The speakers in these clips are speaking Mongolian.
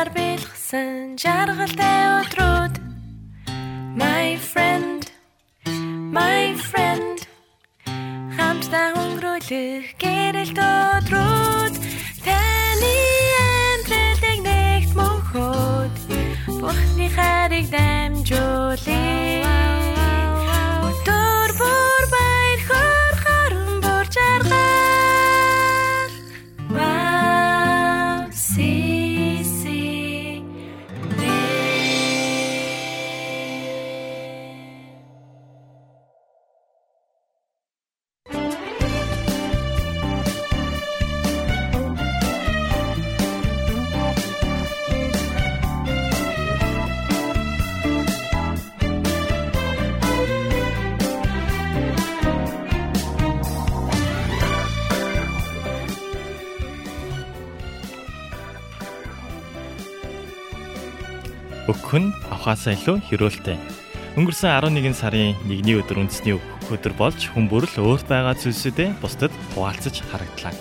Баяраар бэлгсэн жаргалтай өдрүүд My friend My friend. Хамтдаа өнгөрүүлэх гэрэл өдрүүд таны амьдралыг нэгт мөнхөд Бурхны хайрыг дамжуулъя нь авахаасаа илүү хэрөөлтэй. Өнгөрсөн 11 сарын 1-ний өдөр үндэсний өдөр болж хүн бүрл өөрт байгаа зүйлсүүдээ бусдад хуваалцаж харагдлаа.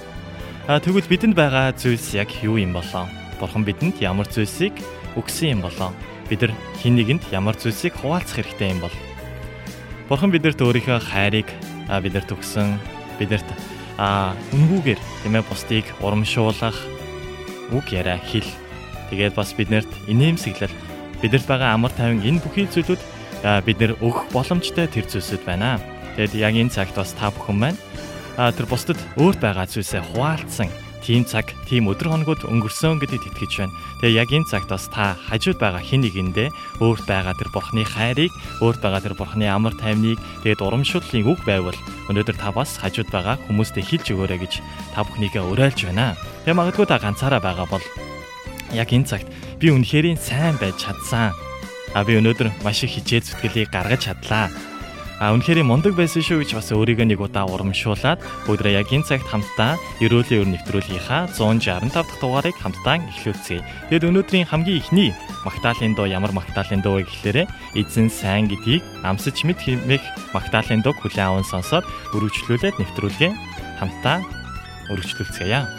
А тэгвэл бидэнд байгаа зүйлс яг юу юм болоо? Бурхан бидэнд ямар зүйлсийг өгсөн юм болоо? Бид нар хин нэгэнд ямар зүйлсийг хуваалцах хэрэгтэй юм бол? Бурхан бидэрт өөрийнхөө хайрыг бидэрт өгсөн, бидэрт а үнгүүгээр тийм ээ бусдыг урамшуулах үг яриа хэл тэгээд бас биднэрт инээмсэглэл бидэрт байгаа амар тайван энэ бүхий зүйлүүд бид нэр өгөх боломжтой тэр зүйлсүүд байна. Тэгэд яг энэ цагт бас та бүхэн маань тэр бусдад өөрт байгаа зүйлсээ хуваалцсан тийм цаг, тийм өдөр хоногуд өнгөрсөн гэдэгт итгэж байна. Тэгээ яг энэ цагт бас та хажууд байгаа хэн нэгэндээ өөрт байгаа тэр бурхны хайрыг, өөрт байгаа тэр бурхны амар тайвныг тэгээд урамшууллын үг байвал өнөөдөр та бас хажууд байгаа хүмүүстээ хэлж өгөөрэй гэж та бүхнийгээ уриалж байна. Тэгээ магадгүй та ганцаараа байгаа бол яг энэ цагт би үнэхэрийн сайн байж чадсан. А би өнөөдөр маш их хичээл зүтгэлийг гаргаж чадлаа. А үнэхээр мундаг байсан шүү гэж бас өөрийгөө нэг удаа урамшуулад бүгдрээ яг энэ цагт хамтдаа ерөөлийн өр нэвтрүүлгийнхаа 165 дахь дугаарыг хамтдаа эхлүүлцгээе. Тэгэд өнөөдрийн хамгийн ихний Магдалины дуу ямар Магдалины дуу гэхлээрэ эзэн сайн гэдгийг амсаж мэд хэмээх Магдалины дууг хүлээн аван сонсоод өргөжлүүлээд нэвтрүүлгээ хамтдаа өргөжлүүлцгээе.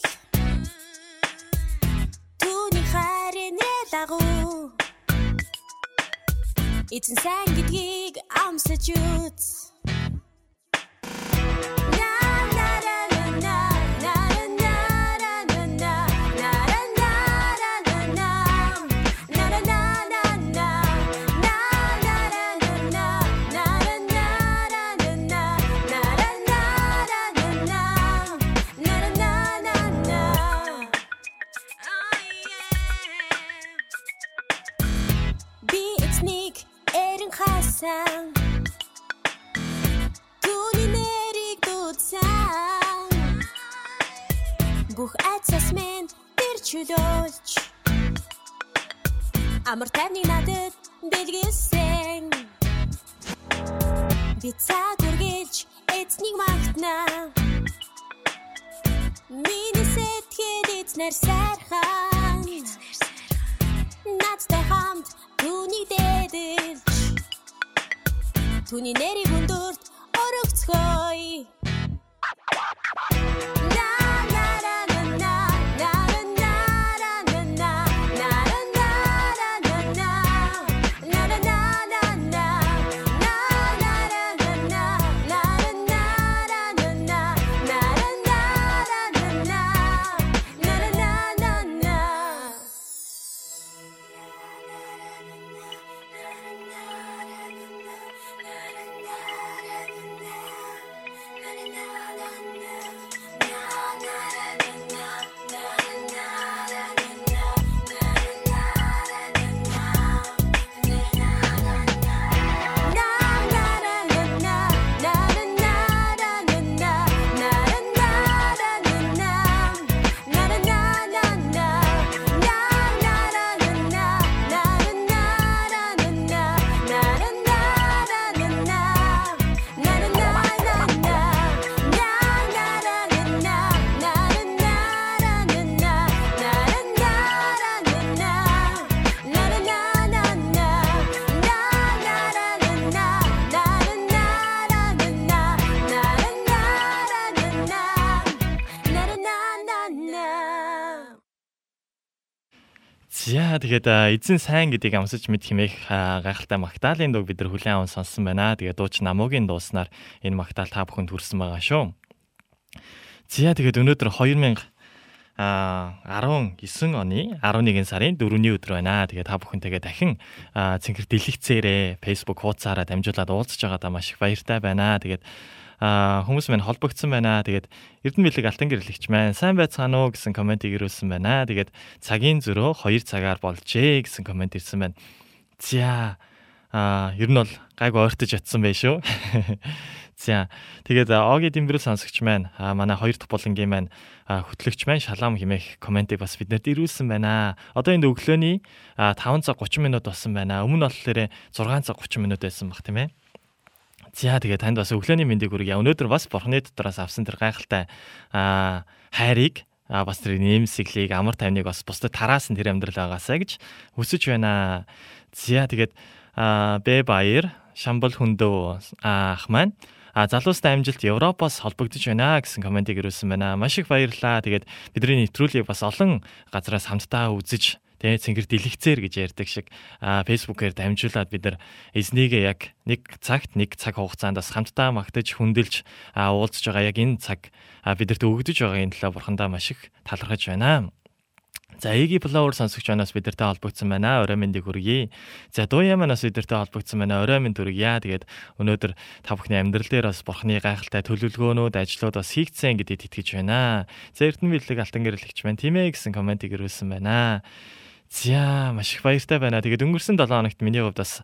хайрын дагуу Эцэн сайн гэдгийг амсаж үз Бүх айцас минь тэр чөлөөлж. Амар тайвны надад бэлгэлсэн Би цаг үргэлж эцнийг магтнаа Миний сэтгэл эзнэр сайрхан Надтай хамт түүний дээдэлж Түүний нэрийг өндөрт өргөцгөөе За тэгээд эзэн сайн гэдгийг амсаж мэд химээх гайхалтай магтаалын дуу бид нар хүлээн аван сонссон байна. Тэгээд дууч намуугийн дууснаар энэ магтаал та бүхэнд хүрсэн байгаа шүү. За тэгээд өнөөдөр 2000 а 19 оны 11 сарын 4-ний өдөр байна. Тэгээ та бүхэнтэйгээ дахин цэнхэр дэлгэцээрээ Facebook хуудасаараа дамжуулаад уулзж байгаадаа маш их баяртай байна. Тэгээд хүмүүс маань холбогдсон байна. Тэгээд Эрдэнэ бэлэг алтан гэрлэгч маань сайн байцгаана уу гэсэн комментиг ирүүлсэн байна. Тэгээд цагийн зөрөө 2 цагаар болжээ гэсэн коммент ирсэн байна. За а ер нь бол гайг ойртож ятсан байх шүү. За тэгээд Оги Дэмбэрэл сонсогч маань манай хоёр дахь булангийн маань хөтлөгч маань шалаам химээх комментиг бас биднэрт ирүүлсэн байна. Одоо энэ өглөөний 5 цаг 30 минут болсон байна. Өмнө нь болохоор 6 цаг 30 минут байсан баг тийм ээ. За тэгээ танд бас өглөөний мэндийг хүргье. Өнөөдөр бас бурхны дотроос авсан тэр гайхалтай хайрыг а бас тэр нэмсэглийг амар тайвныг бас бусдад тараасан тэр амьдрал байгаасаа гэж хүсэж байна. За тэгээд Бэ Баяр, Шамбал хөндөө ах маань А залуустай амжилт Европоос холбогдож байна гэсэн комментиг ирүүлсэн байна. Маш их баярлалаа. Тэгээд бидний нэвтрүүлгийг бас олон газраас хамтдаа үзэж тэгээ цэнгэр дэлгэцээр гэж ярьдаг шиг фэйсбүүкээр дамжуулаад бид нар эзнийгээ яг нэг цагт нэг цаг хугацаанд бас хамтдаа магтаж хүндэлж уулзж байгаа яг энэ цаг бидэрт өгдөж байгаагийн төлөө бурхандаа маш их талархаж байна. За Эги Flower сонсогч манаас бидэртэй холбогдсон байна. Орой мэндийг хүргэе. За Дуя манаас бидэртэй холбогдсон байна. Орой мэнд хүргье. Тэгээд өнөөдөр та бүхний амьдрал дээр бас бурхны гайхалтай төлөвлөгөөнүүд, ажлууд бас хийгдсэн гэдэгт итгэж байна. За Эрдэнэ биелэг алтан гэрлэгч маань тийм ээ гэсэн комментиг ирүүлсэн байна. За маш их баяртай байна. Тэгээд өнгөрсөн 7 хоногт миний хувьд бас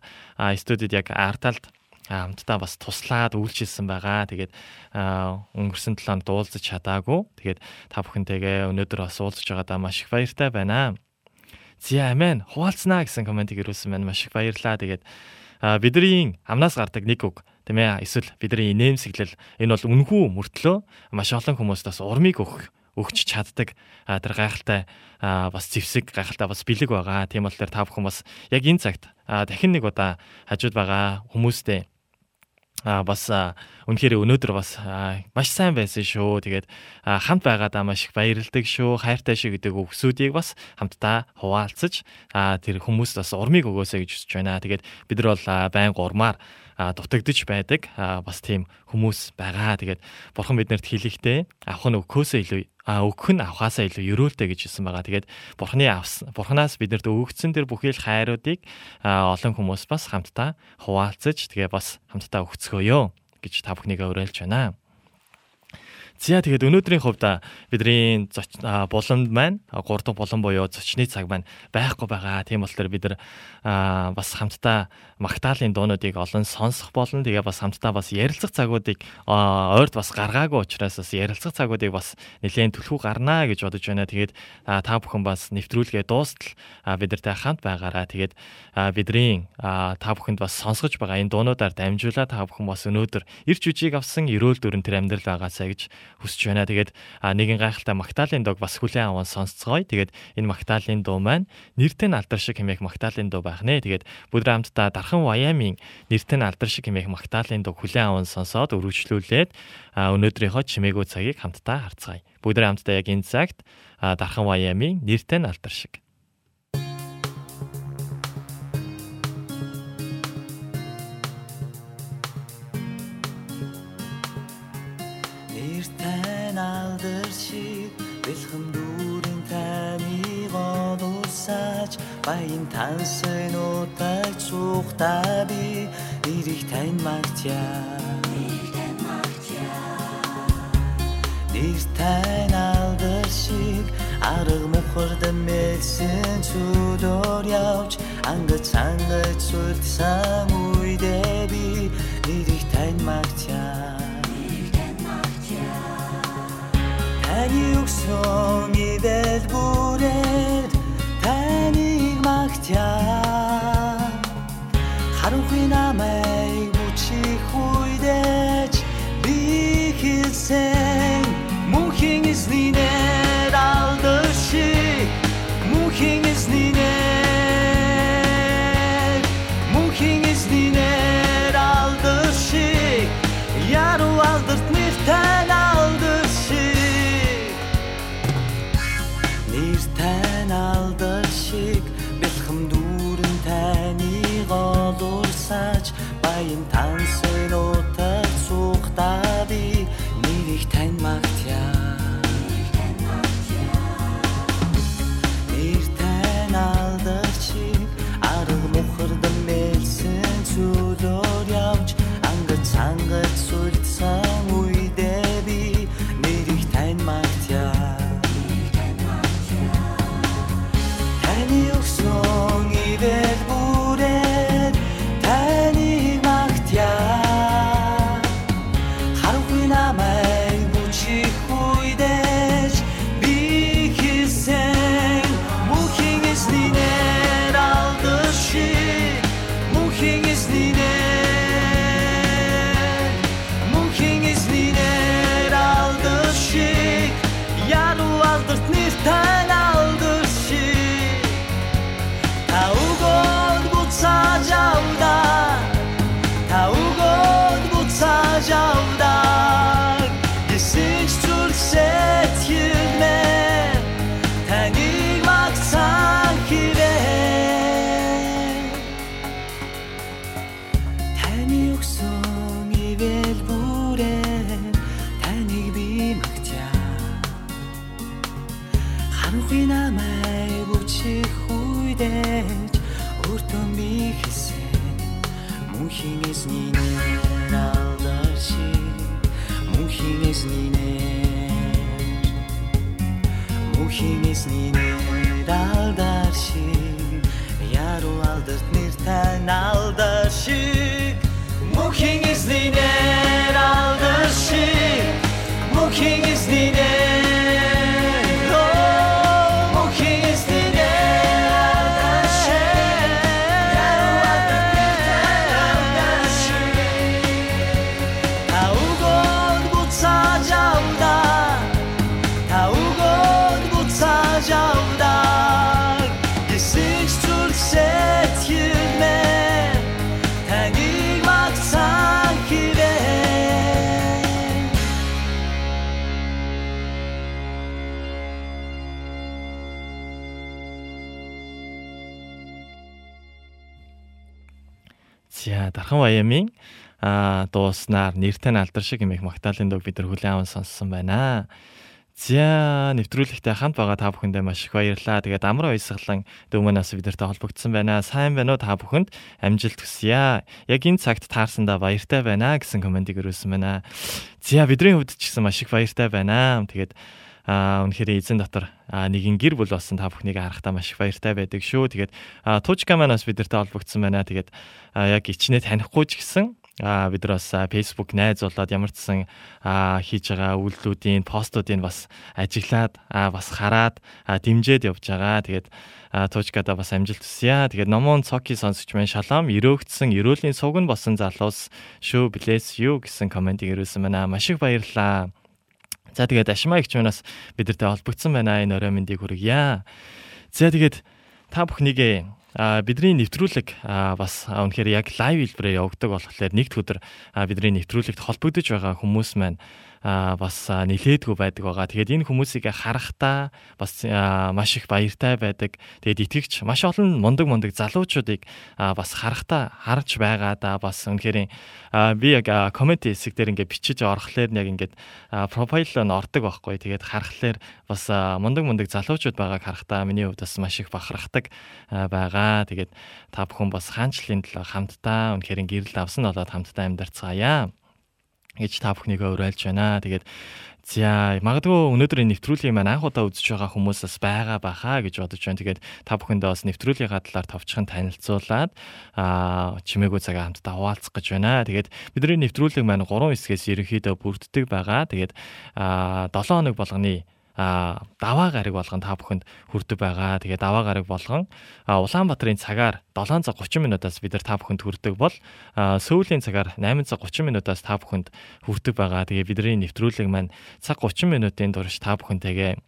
студид яг арталд хамтдаа бас туслаад үйлчилсэн байгаа. Тэгээд өнгөрсөн 7 хоног уулзаж чадаагүй. Тэгээд та бүхэнтэйгээ өнөөдөр бас уулзаж байгаадаа маш их баяртай байна. Зя амен хуваалцнаа гэсэн комментиг ирүүлсэн байна. Маш их баярлаа. Тэгээд бидний амнаас гардаг нэг үг тийм ээ эсвэл бидний инээмсэглэл энэ бол үнэхүү мөртлөө маш олон хүмүүст бас урмыг өгөх өгч чаддаг тэр гайхалтай бас зевсэг гайхалтай бас бэлэг байгаа. Тийм болохоор та бүхэн бас яг энэ цагт дахин нэг удаа хажууд байгаа хүмүүстэй а бас үнэхээр өнөөдөр бас маш сайн байсан шүү. Тэгээд хамт байгаадаа маш их баярлдаг шүү. Хайртай шүү гэдэг үгсүүдийг бас хамтдаа хуваалцаж тэр хүмүүст бас урмыг өгөөсэй гэж хүсэж байна. Тэгээд бид нар бол байнга урмаар дутагдж байдаг бас тийм хүмүүс байгаа. Тэгээд бурхан биднэрт хэлэхдээ авах нь өгөхөөсөө илүү а өгөх нь авахаасаа илүү өрөөлтэй гэж хэлсэн байгаа. Тэгээд бурхны авсан бурханаас биднэрт өгөгдсөн тэр бүхий л хайруудыг олон хүмүүс бас хамтдаа хуваалцаж тэгээ бас хамтдаа өгцгөөё гэж та бүхнийгээ уриалж байна. За тэгээд өнөөдрийн хувьд бидний буланд маань 3 дахь булан буюу зочны цаг маань байхгүй байгаа. Тийм болохоор бид нар бас хамтдаа магтаалын дуунуудыг олон сонсох болно. Тэгээ бас хамтдаа бас ярилцах цагуудыг ойрт бас гаргаагүй учраас бас ярилцах цагуудыг бас нэлээд түлхүү гарнаа гэж бодож байна. Тэгээд та бүхэн бас нэвтрүүлгээ дуустал бид нартай хамт байгаараа. Тэгээд бидний та бүхэнд бас сонсгож байгаа энэ дуунуудаар дамжуулаад та бүхэн бас өнөөдөр ирч үжийг авсан эрүүл дүрэн тэр амьдрал байгаасаа гэж хүсэж байна. Тэгээд нэгэн гайхалтай магтаалын дог бас хүлээн аван сонсцгоё. Тэгээд энэ магтаалын дуу маань нэртэй нь алдар шиг хэмээх магтаалын дуу байх нэ. Тэгээд бүгд хамтдаа Дархан Ваямын нэртэй нь алдар шиг хэмээх магтаалын дуу хүлээн аван сонсоод өргөжлүүлээд өнөөдрийнхөө чимээгүү цагийг хамтдаа харцгаая. Бүгд хамтдаа яг энэ цагт Дархан Ваямын нэртэй нь алдар шиг баян тансай нутаг цухта би ирэх тань магтяа нэр тань алдар шиг арга мухард мэдсэн чудор явж ангад цангад сүлдсэн үедээ би ирэх тань магтяа Таны өгсөн ивэл бүрээр магтяа харанхуй намайг бүчих үедэж би 三个村 дууснаар нэртэй нь алдар шиг юмэх магтаалын дог бид нар хүлээн аван сонссон байна. За нэвтрүүлэгтэй хамт байгаа та бүхэндээ маш их баярлалаа. Тэгээд амар баясгалан дөөмөнөөс бидэртэй холбогдсон байна. Сайн байна уу та бүхэнд амжилт хүсье. Яг энэ цагт таарсандаа баяртай байна гэсэн комментиг өрөөсөн байна. За бидний хувьд ч гэсэн маш их баяртай байна. Тэгээд а үнэхээр эзэн дотор нэгэн гэр бүл болсон та бүхнийг харахтаа маш их баяртай байдаг шүү. Тэгээд туужка маань бас бидэртэй холбогдсон байна. Тэгээд яг ичнээ танихгүй ч гэсэн а бид нар бас Facebook найз болоод ямар ч сан хийж байгаа үйлдэлүүдийн постуудыг бас ажиглаад бас хараад дэмжиж явж байгаа. Тэгээд туужкада бас амжилт хүсье. Тэгээд номон цоки сонсогч маань шалом өрөөгдсөн эрүүлийн суг нь болсон залуус шүү bless you гэсэн комментиг ирүүлсэн байна. Маш их баярлалаа. За тэгээд Ашмаа ихч манаас бидэртэй холбогдсон байна. Энэ орой мэндийг хүргье. За тэгээд та бүхнийг а бидний нэвтрүүлэг бас үнэхээр яг лайв хэлбэрээр явагддаг болохоор нэгд өдөр бидний нэвтрүүлэгт холбогдож байгаа хүмүүс маань бас нилээдгүй байдаг байгаа. Тэгээд энэ хүмүүсийг харахтаа бас маш их баяртай байдаг. Тэгээд итгэгч маш олон мундаг мундаг залуучуудыг бас харахтаа харж байгаа да бас үнэхээр би яг коммент хэсэг дээр ингээд бичиж орохлоор яг ингээд профайл нь ордог байхгүй. Тэгээд харахлаар бас мундаг мундаг залуучууд байгааг харахтаа миний хувьд бас маш их бахархдаг байгаа. Тэгээд та бүхэн бас хаанчлалын төлөө хамтдаа үнэхээр гэрэл авсан болоод хамтдаа амьдарцгаая гэж та бүхнийгээ уриалж байна. Тэгээд за магадгүй өнөөдөр энэ нэвтрүүлгийг маань анх удаа үзэж байгаа хүмүүс бас байгаа баха гэж бодож байна. Тэгээд та бүхэндээ бас нэвтрүүлгийн талаар товчхон танилцуулаад аа чимээгүй цагаа хамтдаа хуваалцах гэж байна. Тэгээд бидний нэвтрүүлэг маань 3 хэсгээс ерөнхийдөө бүрддэг байгаа. Тэгээд аа 7 хоног болгоны даваа гараг болгон та бүхэнд хүрдэг байгаа. Тэгээ даваа гараг болгон Улаанбаатарын цагаар 7 цаг 30 минутаас бид нар та бүхэнд хүрдэг бол Сөүлийн цагаар 8 цаг 30 минутаас та бүхэнд хүрдэг байгаа. Тэгээ бидний нэвтрүүлэг маань цаг 30 минутын турш та бүхэнтэйгээ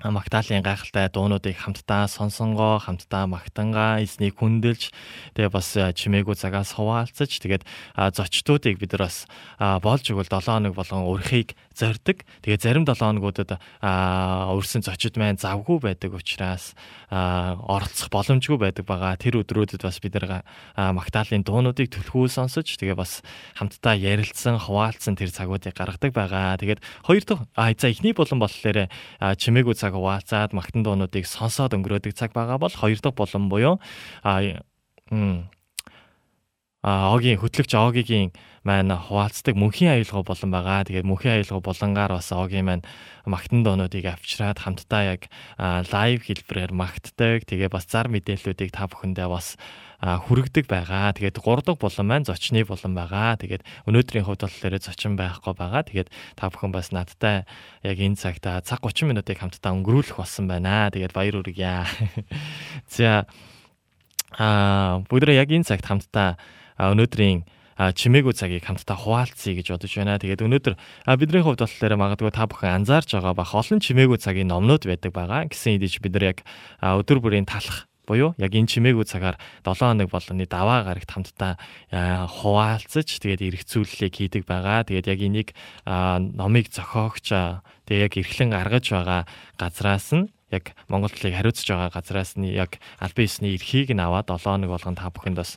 Магдалины гайхалтай дуунуудыг хамтдаа сонсонгоо, хамтдаа магтангаа эзнийг хүндэлж тэгээ бас чимээгүй цагаас хуваалцаж тэгээд зочдуудыг бид нар бас болж өгвөл 7 хоног болгон өрхийг зорддог. Тэгээ зарим 7 хоногудад өрсөн зочид маань завгүй байдаг учраас оролцох боломжгүй байдаг байгаа. Тэр өдрүүдэд бас бид нар Магдалины дуунуудыг түлхүүл сонсож тэгээ бас хамтдаа ярилцсан, хуваалцсан тэр цагуудыг гаргадаг байгаа. Тэгээд хоёр дахь за эхний болон болохоор чимээгүй цаг цаг хуваалцаад магтан дуунуудыг сонсоод өнгөрөөдөг цаг байгаа бол хоёр дахь болон буюу а а огийн хөтлөгч огигийн маань хуваалцдаг мөнхийн аялгаа болон байгаа. Тэгээд мөнхийн аялгаа болонгаар бас огийн маань магтан дуунуудыг авчираад хамтдаа яг лайв хэлбэрээр магтдаг. Тэгээ бас зар мэдээллүүдийг та бүхэндээ бас хүрэгдэг байгаа. Тэгээд 3 дахь болон маань зочны болон байгаа. Тэгээд өнөөдрийн хувьд болохоор зочин байхгүй байгаа. Тэгээд та бүхэн бас надтай яг энэ цагта цаг 30 минутыг хамтдаа өнгөрүүлэх болсон байна. Тэгээд баяр хүргье. За аа бүгдээ яг энэ цагт хамтдаа өнөөдрийн чимээгүй цагийг хамтдаа хуваалцъя гэж бодож байна. Тэгээд өнөөдөр бидний хувьд болохоор магадгүй та бүхэн анзаарж байгаа бах олон чимээгүй цагийн номнууд байдаг байгаа. Гэсэн хэдий бид нар яг өдөр бүрийн талах буюу яг энэ чимээгүй цагаар 7 хоног болгоны даваа гарагт хамтдаа хуваалцаж тэгээд эргцүүлэлийг хийдэг байгаа. Тэгээд яг энийг номыг зохиогч тэгээд яг эрхлэн гаргаж байгаа газраас нь яг Монгол талыг хариуцж байгаа газраас нь яг албан ёсны эрхийг нь аваад 7 хоног болгон та бүхэнд бас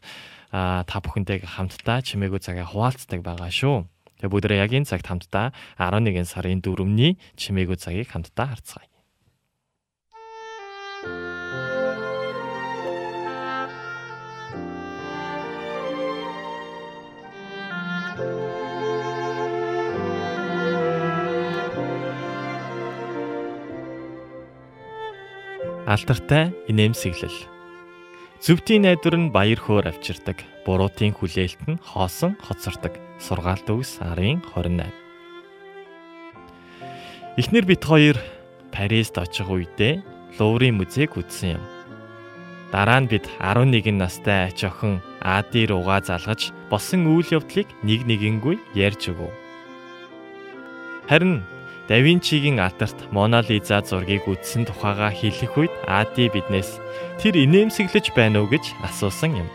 та бүхэнтэйг хамтдаа чимээгүй цагаа хуваалцдаг байгаа шүү. Тэгээ бүгдээ яг энэ цагт хамтдаа 11 сарын 4-ний чимээгүй цагийг хамтдаа харцгаая. Алдартай инээмсэглэл. Зүвтийн найдвар нь баяр хөөр авчирдаг. Буруутын хүлээлт нь хоосон хоцордог. Сургаалт үгс 10:28. Эхнэр бит хоёр Парист очих үедээ Луврын музейг үзсэн юм. Дараа нь бид 11 настай ач охин Ади руугаа залгаж болсон үйл явдлыг нэг нэгэнгүй ярьж өгөв. Харин Да Винчигийн алдарт Мона Лиза зургийг үзсэн тухайга хэлэх үед Ади биднээс тэр инээмсэглэж байна уу гэж асуусан юм.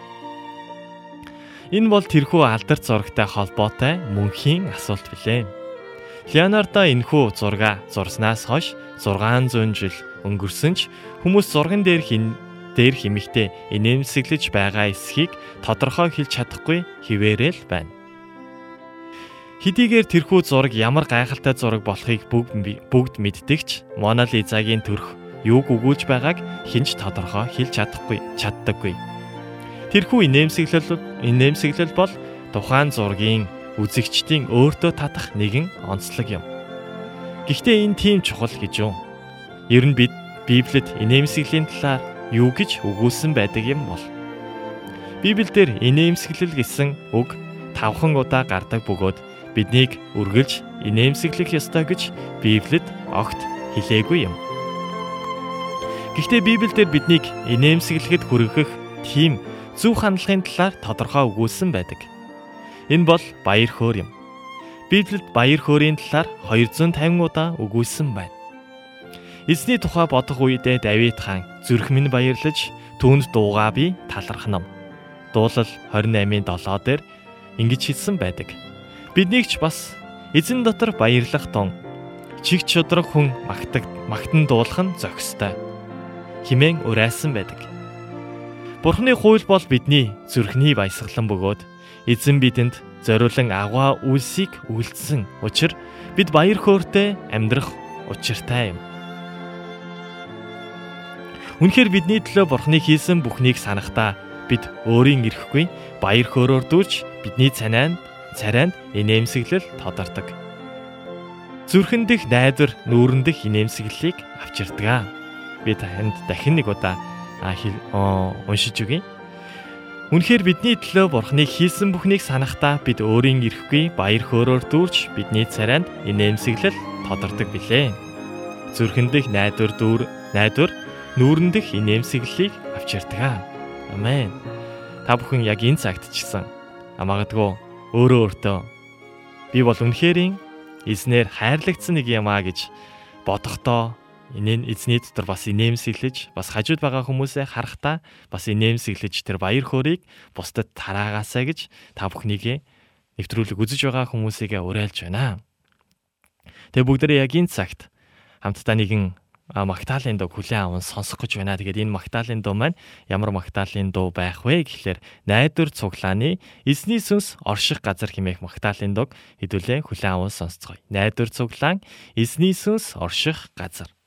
Энэ бол тэрхүү алдарт зурагтай холбоотой мөнхийн асуулт билээ. Леонардо энэхүү зурга зурснаас хойш 600 жил өнгөрсөн ч хүмүүс зурган дээр хин дээр химэгтээ инээмсэглэж байгаа эсхийг тодорхой хэлж чадахгүй хിവэрэл байна. Хэдийгээр тэрхүү зураг ямар гайхалтай зураг болохыг бүгд бүгд мэддэгч Мона Лизагийн төрх юуг өгүүлж байгааг хинч тодорхой хэлж чадахгүй чаддаггүй. Тэрхүү инээмсэглэл инээмсэглэл бол тухайн зургийн үзэгчдийн өөртөө татах нэгэн онцлог юм. Гэхдээ энэ тийм чухал гэж юу? Ер нь бид Библиэд инээмсэглэлийн талаар юу гэж өгүүлсэн байдаг юм бол? Библиэлд инээмсэглэл гэсэн үг тавхан удаа гардаг бөгөөд биднийг үргэлж инээмсэглэх ёстой гэж Библиэд огт хэлээгүй юм. Гэхдээ Библиэлд биднийг инээмсэглэхэд хүргэх тийм зөв хандлагын талаар тодорхой өгүүлсэн байдаг. Энэ бол баяр хөөр юм. Библиэд баяр хөөрийн талаар 250 удаа өгүүлсэн байна. Эзний тухай бодох үедээ Давид хаан зүрх минь баярлаж түүнд дуугаа би таларх нам. Дуулал 28-ын 7 дээр ингэж хэлсэн байдаг. Биднийг ч бас эзэн дотор баярлах тун чиг чодрог хүн магтаг магтан дуулах нь зохистой. Химэн урайсан байдаг. Бурхны хууль бол бидний зүрхний баясгалан бөгөөд эзэн бидэнд зориулан агуу үлсийг үлдсэн учир бид баяр хөөртэй амьдрах учиртай юм. Үнэхээр бидний төлөө Бурхны хийсэн бүхнийг санахдаа бид өөрийн ирэхгүй баяр хөөрөөр дүүрч бидний цанайд царайнд инээмсэглэл тодордог. Зүрхэн дэх найдвар нүүрэн дэх инээмсэглэлийг авчирдаг. Би танд дахин нэг удаа уншиж өгье. Үнэхээр бидний төлөө Бурхныг хийсэн бүхнийг санахдаа бид өөрийн ирэхгүй баяр хөөрөөр дүүрч бидний царайнд инээмсэглэл тодордог билээ. Зүрхэн дэх найдвар дүүр найдвар нүүрэн дэх инээмсэглэлийг авчирдаг. Амен. Та бүхэн яг энэ цагт ч гэсэн магадгүй өөрөө өөртөө би бол үнэхэрийн эзнэр хайрлагдсан нэг юм аа гэж бодохдоо инээ эзний дотор бас инээмсэглэж бас хажууд байгаа хүмүүсээ харахтаа бас инээмсэглэж тэр баяр хөөргийг бусдад тараагаасаа гэж та бүхнийг нэвтрүүлэг үзэж байгаа хүмүүсийгээ уриалж байна. Тэгээ бүгдээ яг энэ цагт хамтдаа нэгэн магтаалын дуу хүлээн аван сонсох гэж байна. Тэгээд энэ магтаалын дуу маань ямар магтаалын дуу байх вэ гэхлээр найдвар цуглааны эзний сүнс орших газар хэмээх магтаалын дууг хэдүүлээ хүлээн аван сонсцгоё. Найдвар цуглаан эзний сүнс орших газар.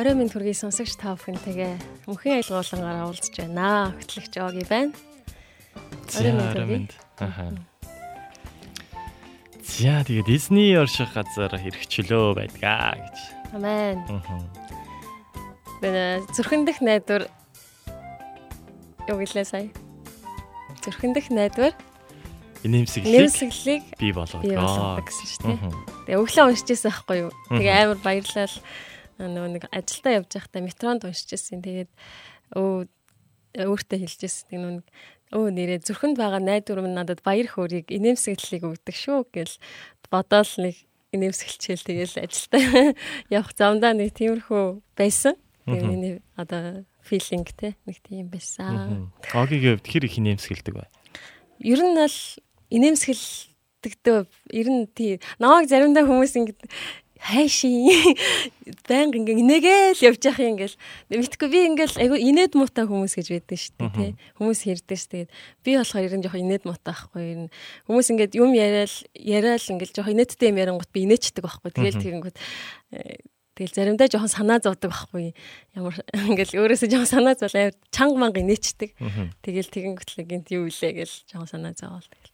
Орой минь төргийн сонсогч та бүхэнтэйгээ мөнхийн айлгуулангаар уулзж байна. Хөтлөгч Оги байна. Орой минь төргийн. Аха. За тэгээд Disney орших газар хэрэгчлөө байдгаа гэж. Амен. Бэнэ зүрхэн дэх найдвар юу гэлээ сая? Зүрхэн дэх найдвар инээмсэглэлийг нэмсэглэлийг бий болгоод гэсэн шүү дээ. Тэгээ өглөө уншижсэн байхгүй юу? Тэгээ амар баярлал нөгөө нэг ажилдаа явж байхдаа метронд уншижсэн. Тэгээд өө өөртөө хэлжсэн. Тэг нүг өө нэрээ зүрхэнд байгаа найдвар минь надад баяр хөөргийг инээмсэглэлийг өгдөг шүү гэл бодоол нэг инээмсэглчээл тэгэл ажилдаа явах замдаа нэг тиймэрхүү байсан. Тэгээ миний одоо филинг те нэг тийм байсан. Огийн хувьд хэр их инээмсэглдэг бай? ер нь бол инээмсэгэлдэгдөө ер нь тий намайг заримдаа хүмүүс ингэ хайшин. Байнга ингээ инээгээл явж явах юм ингээл мэдхгүй би ингээл айгу инээд муутай хүмүүс гэж байдаг шүү дээ тий хүмүүс хэрдэг ш тэгээд би болохоор ер нь жоохон инээд муутай байхгүй ер нь. Хүмүүс ингээд юм яриад яриад ингээл жоохон инээдтэй юм ярангууд би инээчдэг байхгүй. Тэгэл тэгэнгүүт э, тэгэл заримдаа жоохон санаа зовдөг байхгүй ямар ингээл өөрөөсөө жоохон санаа зовл авир чанга манга инээчдэг. Тэгэл тэгэнгүүтлээ гинт юу илээ гэл жоохон санаа зовоол тэгэл.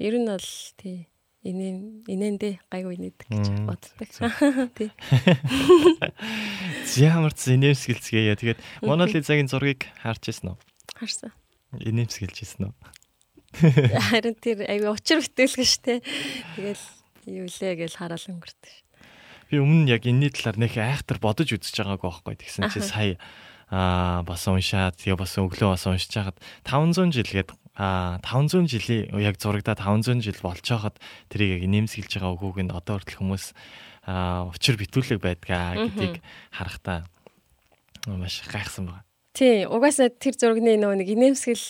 Ер нь бол тий инээ инээндээ гайгүй инээдэг гэж боддог. Тий. Ямар ч инээмсгэлцгээе. Тэгээд Мона Лизагийн зургийг харж ирсэн үү? Харсан. Инээмсгэлж ирсэн үү? Харин тэр аюу учир бүтээлгэн штэ. Тэгэл юу лээ гэж хараал өнгөрдөг. Би өмнө яг энэний талаар нэх айхтар бодож үзэж байгаагүй байхгүй. Тэгсэн чи сая аа бас уншаад тэгээ бас өглөө бас уншиж хагаад 500 жил гээд а 500 жилийн яг зурагдаа 500 жил болж байхад тэрийг яг нэмсгэлж байгаа өгөөг нь одоо хүртэл хүмүүс учир битүүлэг байдгаа гэдгийг харахтаа маш гайхсан байна. Тий, угаасаа тэр зургийн нөгөө нэг инээмсгэл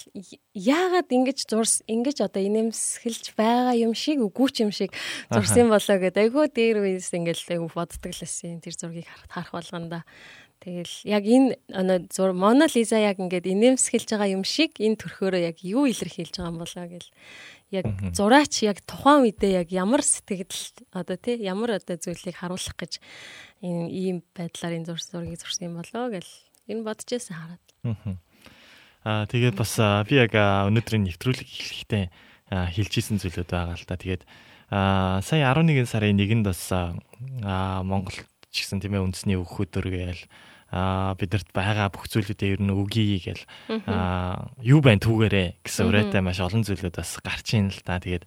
яагаад ингэж зурс ингэж одоо инээмсгэлж байгаа юм шиг үгүй юм шиг зурсан болоо гэдэг. Айгуу дээр үес ингээл айгуу боддог лсэн тэр зургийг харах болгонда. Тэгэл яг энэ зур Мона Лиза яг ингээд инээмсгэлж байгаа юм шиг энэ төрхөөрөө яг юу илэрхийлж байгаа юм болоо гэл яг зураач яг тухайн үедээ яг ямар сэтгэл одоо тий ямар одоо зүйлийг харуулах гэж энэ ийм байдлаар энэ зурс зургийг зурсан юм болоо гэл энэ бодож байсан хараад. Аа тэгээд бас би яг өнөөдрийн нэвтрүүлэг эхлэхдээ хэлжсэн зүйлүүд байгаа л да. Тэгээд сая 11 сарын 1-нд бас Монгол ч гэсэн тийм ээ үндэсний өөхөдөр гээл а бидэрт байгаа бүх зүйлүүдээ ер нь өгье гэл а юу байна түүгээрээ гэсэн урайтай маш олон зүйлүүд бас гарч ийн л та. Тэгээд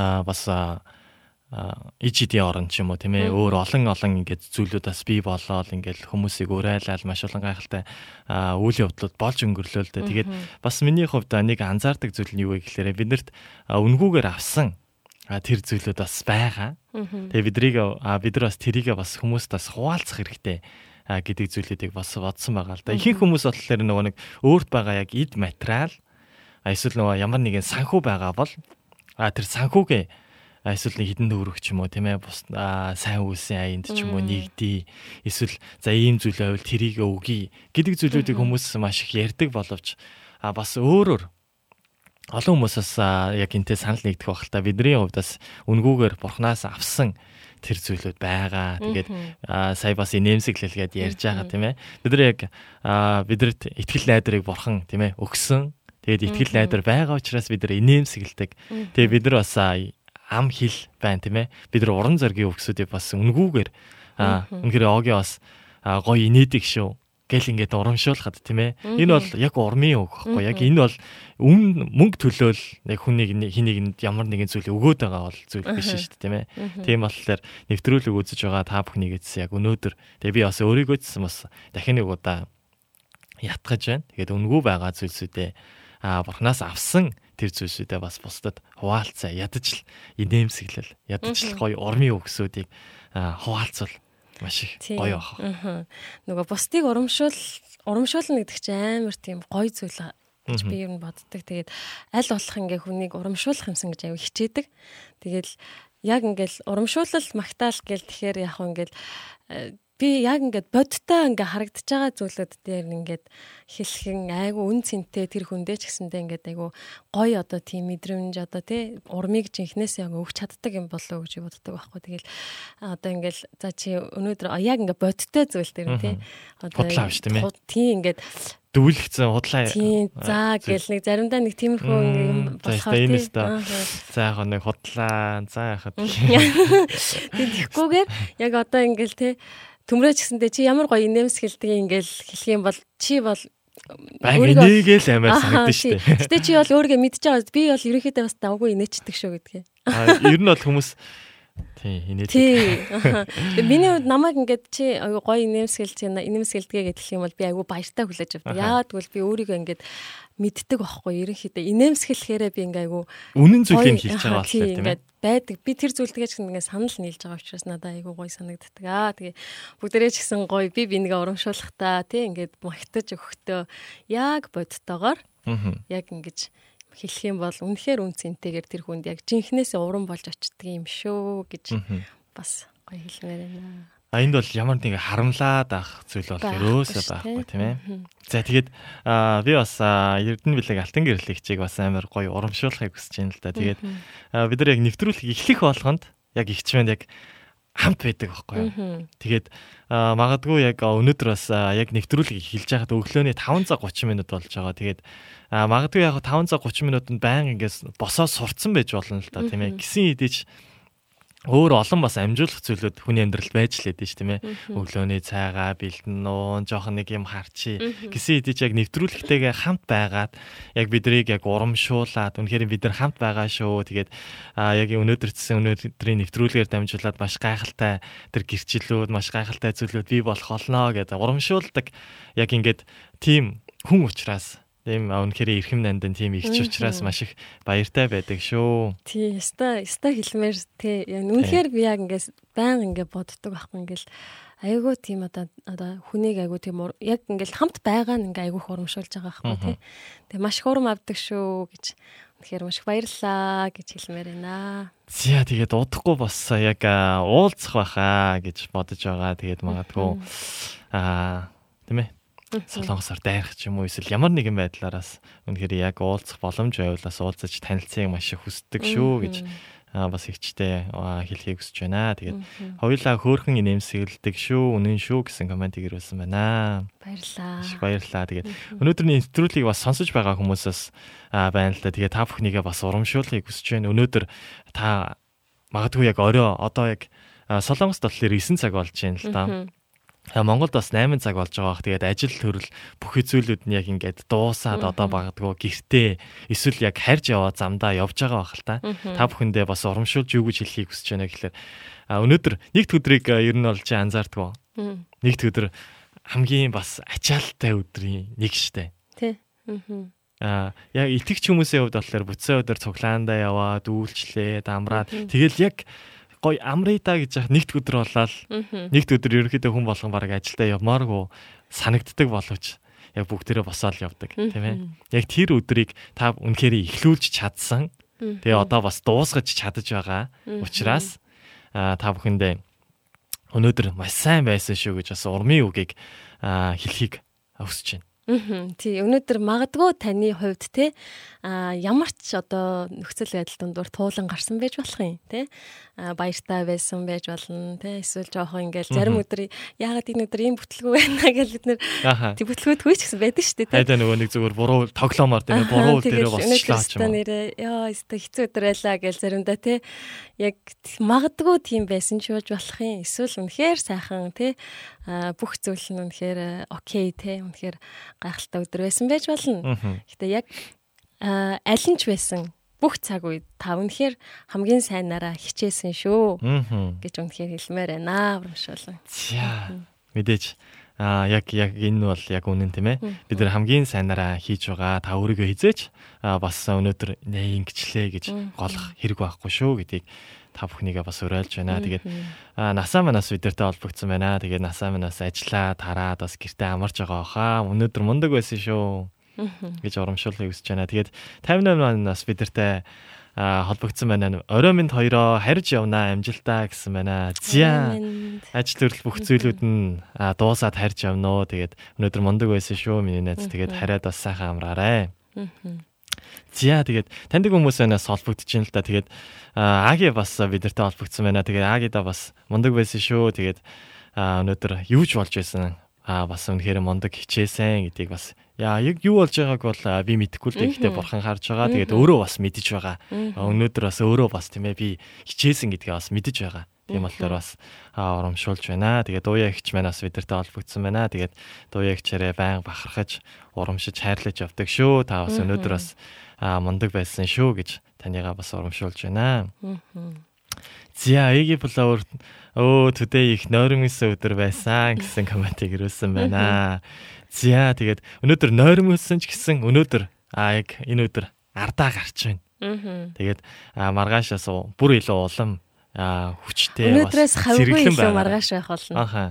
а бас ижидийн орон ч юм уу тийм ээ өөр олон олон ингээд зүйлүүд бас бий болоод ингээд хүмүүсийг урайлал маш олон гайхалтай үйл явдлууд болж өнгөрлөө л дээ. Тэгээд бас миний хувьд нэг анзаардаг зүйл нь юу вэ гэхээр биднэрт үнгүүгээр авсан тэр зүйлүүд бас байгаа. Тэгээ бидрийг бид нар бас тэрийг бас хүмүүст бас хуваалцах хэрэгтэй гэдэг зүйлүүдийг бас бодсон байгаа л да. Ихэнх хүмүүс болохоор нөгөө нэг өөрт байгаа яг эд материал эсвэл нөгөө ямар нэгэн санхүү байгаа бол а тэр санхүүгээ эсвэл хідэн төгрөг ч юм уу тийм ээ бус сайн үйлсийн аянд ч юм уу нэгдий эсвэл за ийм зүйл байвал тэрийг өгье гэдэг зүйлүүдийг хүмүүс маш их ярьдаг боловч а бас өөрөөр олон хүмүүсээс яг энтэй санал нэгдэх байх л та. Бидний хувьд бас үнгүүгээр бурхнаас авсан тэр зүйлүүд байгаа. Тэгээд сая бас инээмсэглэлгээд ярьж байгаа тийм ээ. Бид нар яг бидэрт ихтгэл найдрыг бурхан тийм ээ өгсөн. Тэгээд ихтгэл найдар байгаа учраас бид нар инээмсэглдэг. Тэгээд бид нар бас ам хил байна тийм ээ. Бид нар уран зоргийн өгсүүдийг бас үнгүүгээр үнэхээр огийн бас гоё инээдэг шүү гэл ингээд урамшуулхад тийм ээ. Энэ бол яг урмын үг байхгүй яг энэ бол өмнө мөнгө төлөөл яг хүнийг хэнийг ямар нэгэн зүйл өгөөд байгаа бол зүйл биш шүү дээ тийм ээ. Тийм болохоор нэвтрүүлэг үзэж байгаа та бүхнийгээдс яг өнөөдөр тэгээ би бас өөрийгөө ч бас дахин нэг удаа ятгаж байна. Тэгээд үнгүү байгаа зүйлсүүдээ а бурхнаас авсан тэр зүйлсүүдээ бас бусдад хуваалцаа ядаж л инээмсэглэл ядаж л гоё урмын өгсүүдийг хуваалцвал Маш их гоё баха. Нөгөө бусдыг урамшуул урамшуулна гэдэг чинь амар тийм гоё зүйл гэж би ер нь боддог. Тэгээд аль болох ингээ хүнийг урамшуулах юмсан гэж аяа хичээдэг. Тэгэл яг ингээл урамшуулал магтаал гэл тэгэхээр яг ингээл э, би яг ингээд бодтой ингээ харагдаж байгаа зүйлүүд дээр ингээд хэлхэн айгу үн цэнтэй тэр хүндээ ч гэсэндээ ингээд айгу гоё одоо тийм мэдрэмж одоо тий урмыг жинхнээсээ өгч чаддаг юм болоо гэж боддог байхгүй тэгэл одоо ингээл за чи өнөөдөр яг ингээ бодтой зүйл дээр тий одоо тийм ингээд дүүлгцэн худлаа. Тийм. За гэл нэг заримдаа нэг тиймэрхүү юм болохоор тийм. За яг нэг худлаа. За яхад. Тэгэхгүйгээр яг одоо ингээл те төмрөөч гэсэндээ чи ямар гоё инээмсгэлдэг ингээл хэлэх юм бол чи бол өөрийгөө л амар санагдаж штэ. Гэтэ чи бол өөрийгөө мэдчихэж байгаа. Би бол ерөнхийдөө бас давгүй инээчдэг шүү гэдгээ. Аа ер нь бол хүмүүс Тий, инээдэг. Тий. Миний хувьд намайг ингээд чи аюу гоё инээмсгэлж байна, инээмсгэлдэгэ гэдэг юм бол би аюу баяртай хүлээж авдаг. Яагаад гэвэл би өөрийгөө ингээд мэддэг байхгүй ерөнхийдөө инээмсгэлэхээрээ би ингээ аюу үнэн зүйлийг хэлж байгаа болохоор тийм ээ байдаг. Би тэр зүйлтэйгээ ч ингээ санал нийлж байгаа учраас надад аюу гоё санагддаг. Аа тэгээ бүгдээрээ ч гэсэн гоё би бинийгээ урамшуулах та тий ингээд магтаж өгөхдөө яг бодтойгоор яг ингэж хэлэх юм бол үнэхээр үнцэнтэйгээр тэр хүнд яг жинхнээсээ уран болж очдөг юм шүү гэж бас гоё хэлмээр байна. А энд бол ямар нэг харамлаад ах зүйл бол ерөөсөө байхгүй тийм ээ. За тэгээд би бас Эрдэнэ билег алтан гэрлэгчийг бас амар гоё урамшуулахыг хүсэж байна л да. Тэгээд бид нар яг нэвтрүүлэг эхлэх болгонд яг ихчмэнд яг хамт байдаг байхгүй. Тэгээд магадгүй яг өнөөдөр бас яг нэвтрүүлэг эхэлж байхад өглөөний 530 минут болж байгаа. Тэгээд магадгүй яг 530 минутанд баян ингээс босоо сурцсан байж болно л та тийм ээ. Гисэн идэж өөр олон бас амжуулах зүйлүүд хүний амьдралд байж л байдаг ш тийм ээ. Өглөөний цайгаа бэлдэн нуун жоохон нэг юм харчи гэсэн идэж яг нэвтрүүлэгтэйгээ хамт байгаад яг бидрийг яг урамшуулад үнэхээр бид нар хамт байгаа шүү. Тэгээд яг өнөөдөр цэсэн өнөөдрийн нэвтрүүлгээр дамжуулаад маш гайхалтай тэр гэрчлэлүүд маш гайхалтай зүйлүүд бий болох олно гэдэг урамшуулдаг яг ингээд тийм хүн учраас Тийм үнэхээр эрхэм нандин тийм ихч учраас маш их баяртай байдаг шүү. Тий, яста яста хэлмээр тий. Үнэхээр би яг ингээс баян ингээ боддог байхгүй ингээл айгуу тийм одоо одоо хүнийг айгуу тийм яг ингээл хамт байгаа нь ингээ айгуу хурамшуулж байгаа байхгүй тий. Тэгээ маш хурам авдаг шүү гэж үнэхээр маш их баярлаа гэж хэлмээр байна. Зя тэгээд удахгүй бас яг уулзах байхаа гэж бодож байгаа. Тэгээд магадгүй аа тийм ээ солонгосоор дайрах ч юм уу эсвэл ямар нэгэн байдлаараас үнэхээр яг уулзах боломж байвлаас уулзаж танилцахыг маш их хүсдэг шүү гэж бас ихчтэй хэлхийг хүсэж байна. Тэгээд хоёулаа хөөхөн нэмсгэлдэг шүү, үнэн шүү гэсэн комментиг ирүүлсэн байна. Баярлаа. Баярлаа. Тэгээд өнөөдрийн нэвтрүүлгийг бас сонсож байгаа хүмүүсээс байна л да. Тэгээд та бүхнийгээ бас урамшуулахыг хүсэж байна. Өнөөдөр та магадгүй яг орой одоо яг Солонгост болохоор 9 цаг болж байна л да. Монголд бас 8 цаг болж байгаа бах. Тэгээд ажил төрөл бүх зүйлүүд нь яг ингээд дуусаад одоо багадгүй гэртээ эсвэл яг харж яваа замдаа явж байгаа бах л та. Та бүхэндээ бас урамшуулж юу гэж хэлхийг хүсэж байна гэхээр өнөөдөр нэгд өдрийг ер нь чи анзаардгүй. Нэгд өдөр хамгийн бас ачаалттай өдрийн нэг штэ. Тий. Аа яг итгэж хүмүүсийн хувьд болохоор буцаа өдөр цуглаандаа яваад үйлчлээ, дамраад тэгэл яг гой амрида гэж яг нэгд өдөр болоод нэгд өдөр ерөнхийдөө хүн болгон баг ажилдаа явмааргүй санагддаг боловч яг бүгдээрээ босоод явдаг тийм ээ. Яг тэр өдрийг та үнэхээр ихлүүлж чадсан. Тэгээ одоо бас дуусгаж чадаж байгаа учраас та бүхэндээ өнөөдөр маш сайн байсан шүү гэж бас урмын үгийг хэлхийг хүсэж байна. Тий өнөөдөр магадгүй таны хувьд те а ямар ч одоо нөхцөл байдал дундуур туулан гарсан байж болох юм те баяртай байсан байж болно. Те эсвэл жоохон ингээл зарим өдөр яагаад энэ өдөр ийм бүтлгүй байна гэж бид нэр тий бүтлгүүд хөөч гэсэн байдаг шүү дээ те хайда нөгөө нэг зүгээр буруу тоглоомор тийм буруу дээрээ болчихлаа ч юм уу? ёо өстө хэцүү өдөр байлаа гэж заримдаа те яг магадгүй тийм байсан ч болж болох юм. Эсвэл үнэхээр сайхан те бүх зүйл нь үнэхээр окей те үнэхээр гайхалтай өдөр байсан байж болно. Гэтэ яг аль нь ч байсан бүх цаг үед та үнэхээр хамгийн сайнараа хичээсэн шүү гэж үнэхээр хэлмээр байна урамшуулан. За мэдээж А яг яг энэ бол яг үнэн тийм ээ. Бид нар хамгийн сайнараа хийж байгаа. Та өөрийгөө хизээч бас өнөөдөр нэ ингэчлээ гэж голох хэрэг байхгүй шүү гэдгийг та бүхнийгээ бас уриалж байна. Тэгээд насаа манаас бидэртэй холбогдсон байна. Тэгээд насаа манаас ажиллаа тараад бас гэртээ амарч байгаа хаа. Өнөөдөр мундаг байсан шүү гэж урамшуулахыг хүсэж байна. Тэгээд 58 манаас бидэртэй холбогдсон байна. Орой минь хоёроо харж явнаа амжилтаа гэсэн байна. Зя. Ажил төрөл бүх зүйлүүд нь дуусаад харж явноо. Тэгээд өнөөдөр мундаг байсан шүү миний найз. Тэгээд хараад бас сайхан амраарай. Зя тэгээд таньдаг хүмүүсээс холбогдож байна л да. Тэгээд Аги бас бидэртэй холбогдсон байна. Тэгээд Агида бас мундаг байсан шүү. Тэгээд өнөөдөр юу ч болж байсан. Аа бас үнэхээр мундаг хичээсэн гэдгийг бас яа яг юу болж байгааг бол би мэдэхгүй л дээ. Гэхдээ бурхан харж байгаа. Тэгээд өөрөө бас мэдэж байгаа. Өнөөдөр бас өөрөө бас тийм ээ би хичээсэн гэдгээ бас мэдэж байгаа. Тийм болохоор бас урамшуулж байна. Тэгээд дууя ихч манаас бидэртэй холбогдсон байна. Тэгээд дууя ихчээрээ байн бахархаж урамшиж хайрлаж явдаг шүү. Та бас өнөөдөр бас мундаг байсан шүү гэж танийгаа бас урамшуулж байна. Зя эги флаур өө today их нойрмосон өдөр байсан гэсэн комментиг ирүүлсэн байна. Зя тэгээд өнөөдөр нойрмосон ч гэсэн өнөөдөр а яг энэ өдөр ардаа гарч байна. Тэгээд маргаашаас бүр илүү улам хүчтэй өнөөдрөөс хавгүй илүү маргааш байх болно. Аха.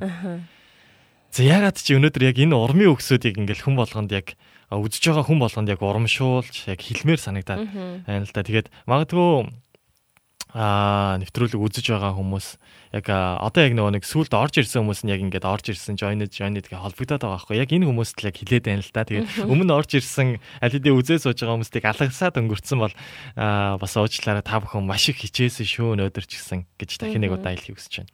За ягаад чи өнөөдөр яг энэ урмын өгсөдийг ингээл хүн болгонд яг үзэж байгаа хүн болгонд яг урамшуулж яг хилмээр санагдаад байна л да. Тэгээд магадгүй аа нэвтрүүлэг үзэж байгаа хүмүүс яг одоо яг нөгөө нэг сүулт орж ирсэн хүмүүс нь яг ингээд орж ирсэн joined joined гэх холбогдоод байгаа байхгүй яг энэ хүмүүст л яг хилээд байна л да. Тэгээд өмнө орж ирсэн аль хэдийн үзээ сууж байгаа хүмүүстийг алгасаад өнгөрцөн бол аа бас уучлаарай та бүхэн маш их хичээсэн шүү өнөөдөр ч гэсэн гэж дахин нэг удаа хэлхийг хүсэж байна.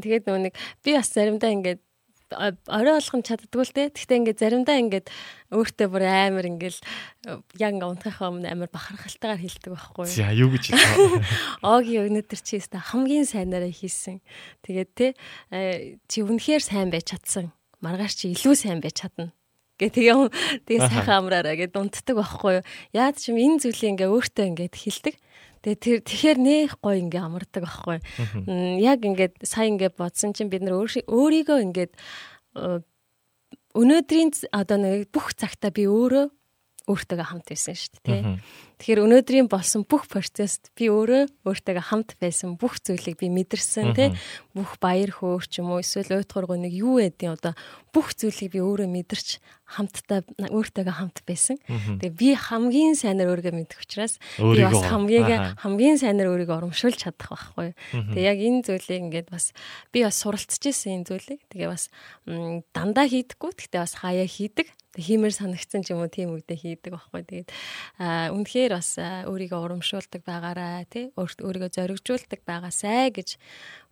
Тэгээд нөгөө нэг би бас заримдаа ингээд орой болгон чаддгүй л те. Гэхдээ ингээд заримдаа ингээд өөртөө бүр амар ингээл яг унтахаа өмнө амар бахархалтайгаар хэлдэг байхгүй юу. За юу гэж хэлээ. Оги өнөдөр чи өстө хамгийн сайнараа хийсэн. Тэгээд те чи үнэхээр сайн байж чадсан. Маргааш чи илүү сайн байж чадна гэ тэгээ тэгээ сайхан амраараа гэд унтдаг байхгүй юу. Яад ч юм энэ зүйлийг ингээ өөртөө ингээд хэлдэг. Тэгээ тэр тэгэхээр нэх гой ингээ амардаг байхгүй. Яг ингээд сая ингээ бодсон чинь бид нар өөрийгөө ингээд өнөөдрийн одоо нэг бүх цагта би өөрөө өөртөөгөө хамт байсан шүү дээ. Тэгэхээр өнөөдрийн болсон бүх процесст би өөрөө өөртөөгөө хамт байсан бүх зүйлийг би мэдэрсэн тий. Бүх баяр хөөр ч юм уу эсвэл уйтгар гоныг юу байдیں۔ Одоо бүх зүйлийг би өөрөө мэдэрч хамтдаа өөртөөгөө хамт байсан. Тэгээ би хамгийн сайнаар өөрийгөө мэдэх учраас би бас хамгийн хамгийн сайнаар өөрийгөө урамшуулж чадах байхгүй. Тэгээ яг энэ зүйлийг ингээд бас би бас суралцж ирсэн энэ зүйлийг. Тэгээ бас дандаа хийдэггүй. Гэхдээ бас хаяа хийдэг хиймэр санагдсан ч юм уу тийм үедээ хийдэг байхгүй. Тэгээд үнэхээр бас өөрийгөө урамшуулдаг байгаараа тий өөрийгөө зоригжуулдаг байгаасай гэж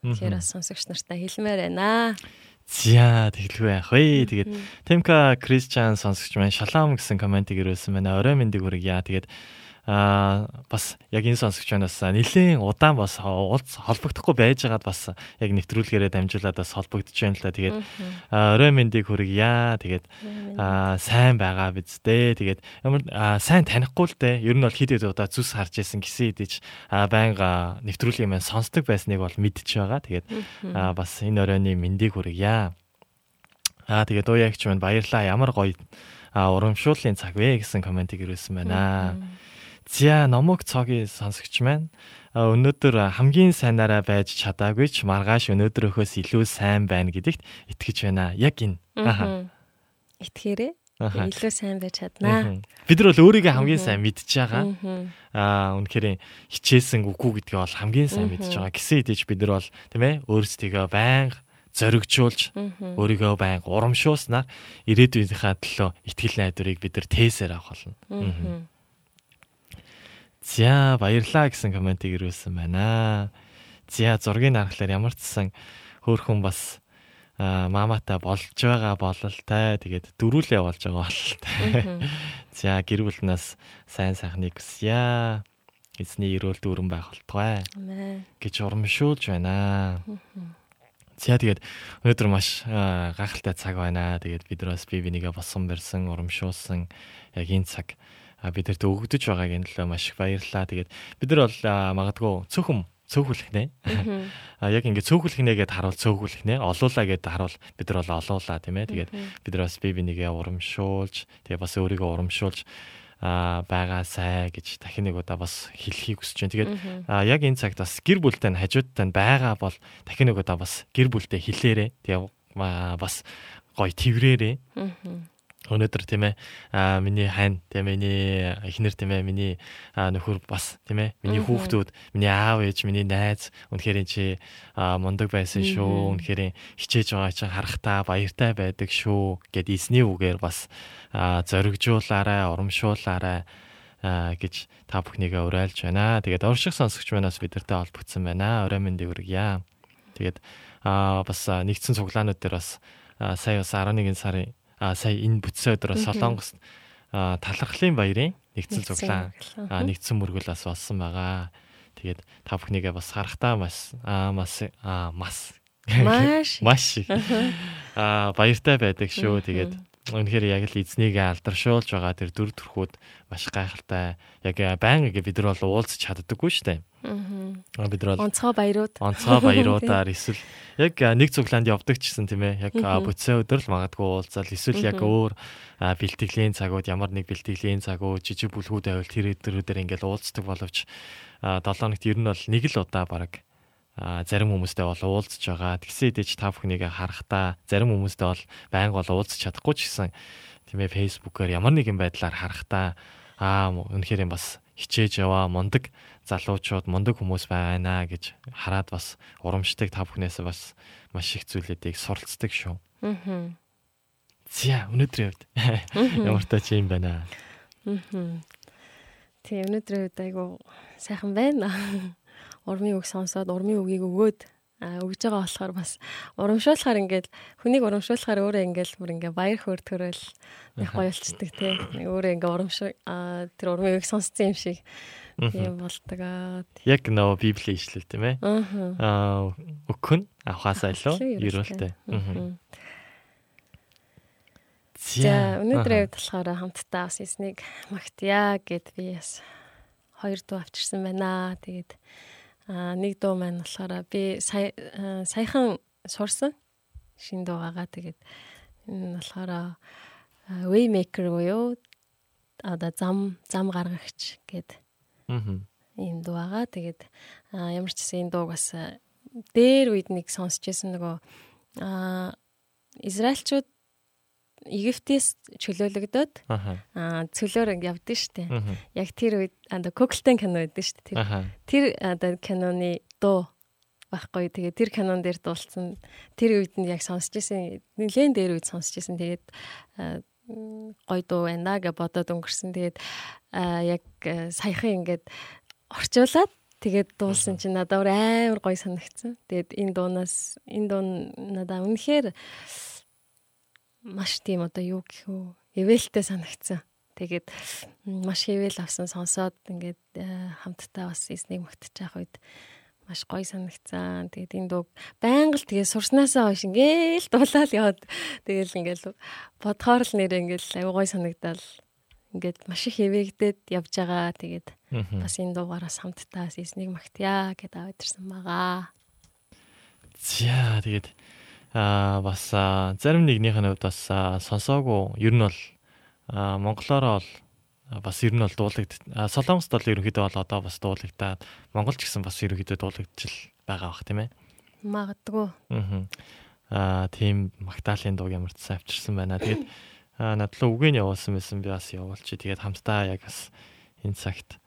үнэхээр бас сонсогч нартай хэлмээр байна. За тэгэлгүй яах вэ? Тэгээд Темка Кристиан сонсогч маань шалаам гэсэн комментиг ирүүлсэн байна. Орой мэндийг хүргье. Тэгээд а бас яг энэ сонсогч банаас нэлээд удаан бас уулз холбогдохгүй байжгаад бас яг нэвтрүүлгээрээ дамжуулаад бас холбогдож байна л да. Тэгээд орой мэндийг хүргье. Тэгээд сайн байгаа биз дээ. Тэгээд ямар сайн танихгүй л дээ. Ер нь бол хэд хэд удаа зүс харж байсан гэсэн идэж байнга нэвтрүүлгийн маань сонсдог байсныг бол мэдчихэж байгаа. Тэгээд бас энэ оройны мэндийг хүргье. Аа тэгээд уяагч маань баярлаа. Ямар гоё урамшууллын цаг вэ гэсэн комментиг ирүүлсэн байна. За номог цогийн сонсогч маань өнөөдөр хамгийн сайнаараа байж чадаагүй ч маргааш өнөөдрөөс илүү сайн байна гэдэгт итгэж байна. Яг энэ. Аа. Итгээрээ. Илүү сайн байж чаднаа. Бид нар бол өөрийгөө хамгийн сайн мэдж байгаа. Аа үнэхээр хичээсэн үгүй гэдгээ бол хамгийн сайн мэдж байгаа. Гэсэн хэдиж бид нар бол тийм ээ өөрсдийгөө байнга зоригжуулж өөрийгөө байнга урамшуулснаар ирээдүйнийхээ төлөө ихтгэл найдварыг бид нар тээсээр авах болно. За баярлаа гэсэн комментиг ирүүлсэн байна. За зургийг харахаар ямар ч сан хөөхөн бас маматай болж байгаа бололтой. Тэгээд дөрүүлээ болж байгаа бололтой. За гэр бүлнээс сайн сайхныг хүсье. Эзний эрүүл дүүрэн байх болтугай. гэж урамшуулж байна. За тэгээд өнөөдөр маш гайхалтай цаг байна. Тэгээд бид нараас бие бинийгээ босон барьсан, урамшуулсан яг энэ цаг бидэрт өгөгдөж байгаагийн төлөө маш их баярлалаа. Тэгээд бид нар бол магадгүй цөөхөн цөөхүүлэх нэ. А яг ингээд цөөхүүлэх нэгээд харуул цөөхүүлэх нэ. Олуулаа гэдээ харуул бид нар бол олуулаа тийм ээ. Тэгээд бид нар бас бие бинийгээ урамшуулж тэгээ бас өөрийгөө урамшуулж а байгаасай гэж дахин нэг удаа бас хэлхийг хүсэж байна. Тэгээд яг энэ цагт бас гэр бүлтэй нь хажуудтай нь байгаа бол дахин нэг удаа бас гэр бүлтэй хэлээрээ. Тэгээ бас гоё тэрвэрээрээ өнөөдөр тийм ээ а миний хань тийм миний эхнэр тийм ээ миний нөхөр бас тийм ээ миний хүүхдүүд миний аав ээж миний найз үнэхээр чи мундаг байсан шүү үнэхээр хичээж байгаа чинь харахтаа баяртай байдаг шүү гэд эзний үгээр бас зоригжуулаарай урамшуулаарай гэж та бүхнийгээ уриалж байна. Тэгээд орших сонсогч манаас бидэртэй холбогдсон байна. Орой мэндийг хүргье. Тэгээд а бас нэгдсэн цуглаанууд дээр бас сая бас 11 сарын а сая энэ бүтсэн өдрөө Солонгос талархлын баярын нэгдсэн цуглаан нэгдсэн мөргөл бас болсон байгаа. Тэгээд та бүхнийгээ бас харахтаа маш маш маш маш. Маш. Аа баяртай байдаг шүү. Тэгээд Үнэхээр яг л эзнийг алдаршуулж байгаа тэр дүр төрхүүд маш гайхалтай. Яг байн ингээ бид нар бол уулзч чаддаггүй шүү дээ. Аа. Бид нар бол онцгой баярууд. Онцгой баяруудаар эсвэл яг нэг цуглаанд явдаг ч гэсэн тийм ээ. Яг бүцээ өдөр л магадгүй уулзал эсвэл яг өөр бэлтгэлийн цагууд ямар нэг бэлтгэлийн цагууд жижиг бүлгүүд байвал тэр өдрүүдээр ингээл уулздаг боловч 7 хоногт ер нь бол нэг л удаа баг а зарим хүмүүстэй бол уулзж байгаа. Тэгсэн хэдий ч та бүхнийг харахтаа зарим хүмүүстэй бол байнга бол уулзах чадахгүй ч гэсэн тийм ээ фэйсбүүкээр ямар нэгэн байдлаар харахтаа аа үнэхээр юм бас хичээж яваа мундаг залуучууд мундаг хүмүүс байна гэж хараад бас урамшдаг та бүхнээс бас маш их зүйлүүдийг суралцдаг шүү. Аа. За өнөөдрийн үед ямар та чи юм байна. Аа. Тийм өнөөдрийн үед айгу сайхан байна. Урмын үг сонсоод урмын үгийг өгөөд өгж байгаа болохоор бас урамшуулахаар ингээд хүнийг урамшуулахаар өөрөө ингээд бүр ингээд баяр хөөр төрөл нэг гоё болчдөг тий. Нэг өөрөө ингээд урамшуу тэр урмын үг сонссон юм шиг юм болдог аа. Яг нөө библийн ишлэл тийм ээ. Аа өгөх нь авахаас илүү ерөөлтэй. За өнөөдрийн үед болохоор хамтдаа бас эснийг магтъя гэд би бас хоёр дуу авчирсан байна. Тэгээд Аа нэг дуу маань болохоор би сая саяхан сурсан шин дуугаа тэгээд энэ болохоор Waymaker буюу одоо зам зам гаргагч гэд. Аа. Ийм дуу байгаа. Тэгээд ямар ч гэсэн энэ дууг бас дээр үед нэг сонсч байсан нөгөө аа Израильчууд Египтээс чөлөөлөгдөөд аа цөлөөр ингэ явдсан шүү дээ. Яг тэр үед анда Коклтен кино байдсан шүү дээ. Тэр анда киноны дуу байхгүй. Тэгээ тэр кинон дээр дуулсан. Тэр үед нь яг сонсч ирсэн. Нилээн дээр үед сонсч ирсэн. Тэгээд гой дуу байна гэж бодоод өнгөрсөн. Тэгээд яг саяхан ингээд орчуулад тэгээд дуулсан чинь надад амар гоё санагдсан. Тэгээд энэ дуунаас энэ дуу надад үнэхээр маш тийм одоо юу гэх үү эвэлтэй санагдсан. Тэгээд маш хэвэл авсан сонсоод ингээд э, хамтдаа бас эснийг магтчих үед маш гоё санагцсан. Тэгээд энэ дуу байнга л тэгээд сурснаасаа хойш ингээл дуулаад яваад тэгэл ингээл бодхоор л нэр ингээл аюу гоё санагдал ингээд маш их хэвэгдээд явж байгаа. Тэгээд бас энэ дуугаараас хамтдаа эснийг магтъя гэдээ аваад байгаа. За тэгээд аа бас зарим нэгнийх нь хувьд бас сонсоогүй. Ер нь бол монголоор бол бас ер нь бол дуулагдт солонгост бол ерөнхийдөө бол одоо бас дуулагдаад монгол ч гэсэн бас ерөнхийдөө дуулагдчихл байгаа бах тийм ээ. Магадгүй. Аа тийм магтаалын дууг ямар ч авчирсан байна. Тэгээд надлаа үгээ нь явуулсан байсан би бас явуулчих. Тэгээд хамтдаа яг бас энэ цагт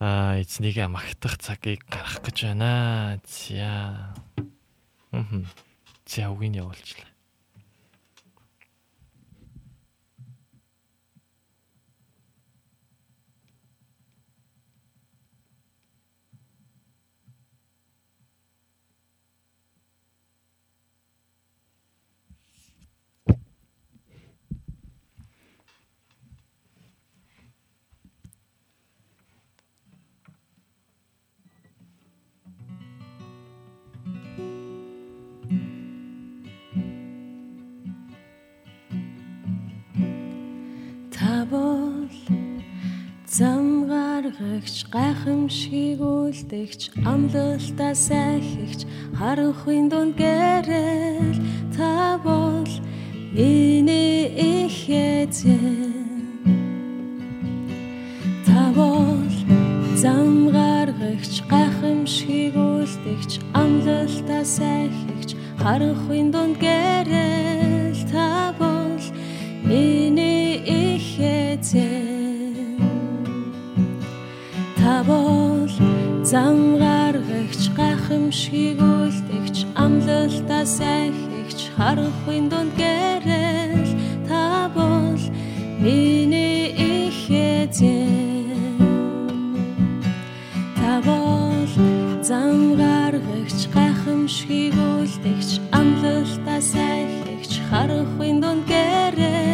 аа эзнийг магтах цагийг гаргах гэж байна. За Аа. За үгийн явуулчлаа. Бол зам гаргагч гайхамшиг үлдэгч амлалтаа сайхигч харанхуйн дунд гэрэл та бол миний их эзэн. Та бол зам гаргагч гайхамшиг үлдэгч амлалтаа сайхигч харанхуйн дунд гэрэл та бол миний эзэн та бол зам гаргагч гайхамшиг үлдэгч амлалтаа сайхигч харанхуйн дунд гэрэл. Та бол миний их эзэн та бол зам гаргагч гайхамшиг үлдэгч амлалтаа сайхигч харанхуйн дунд гэрэл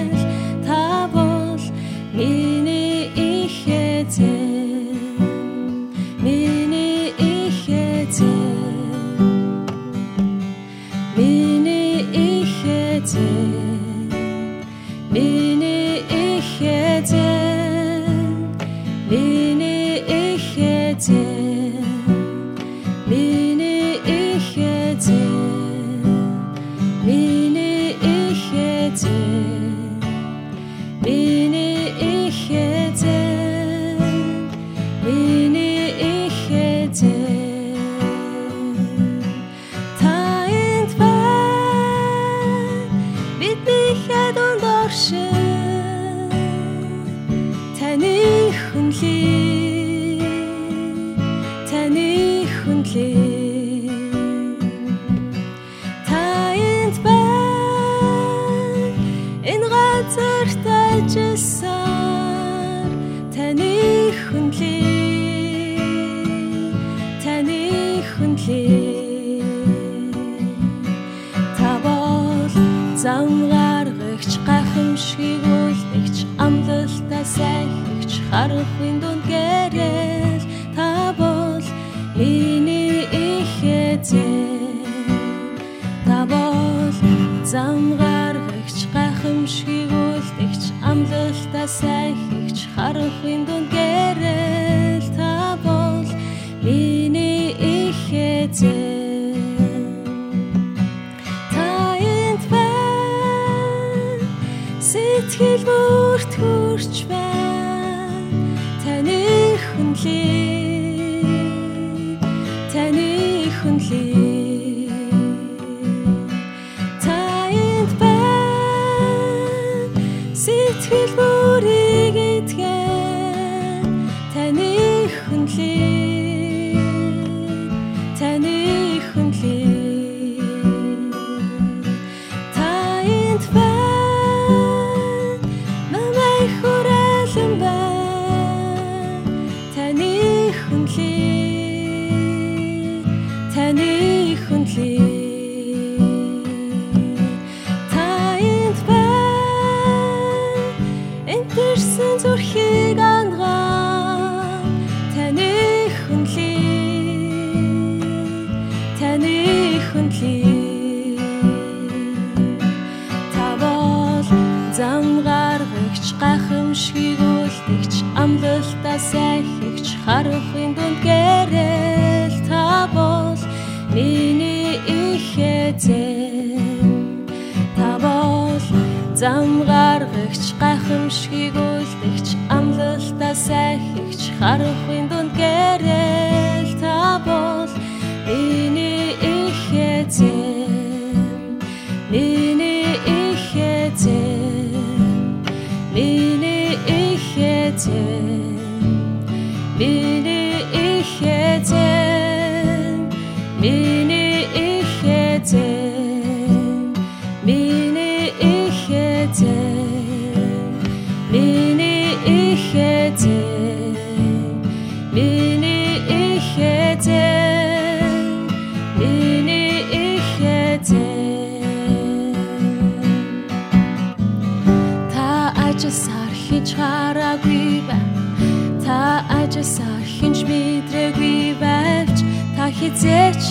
хизээч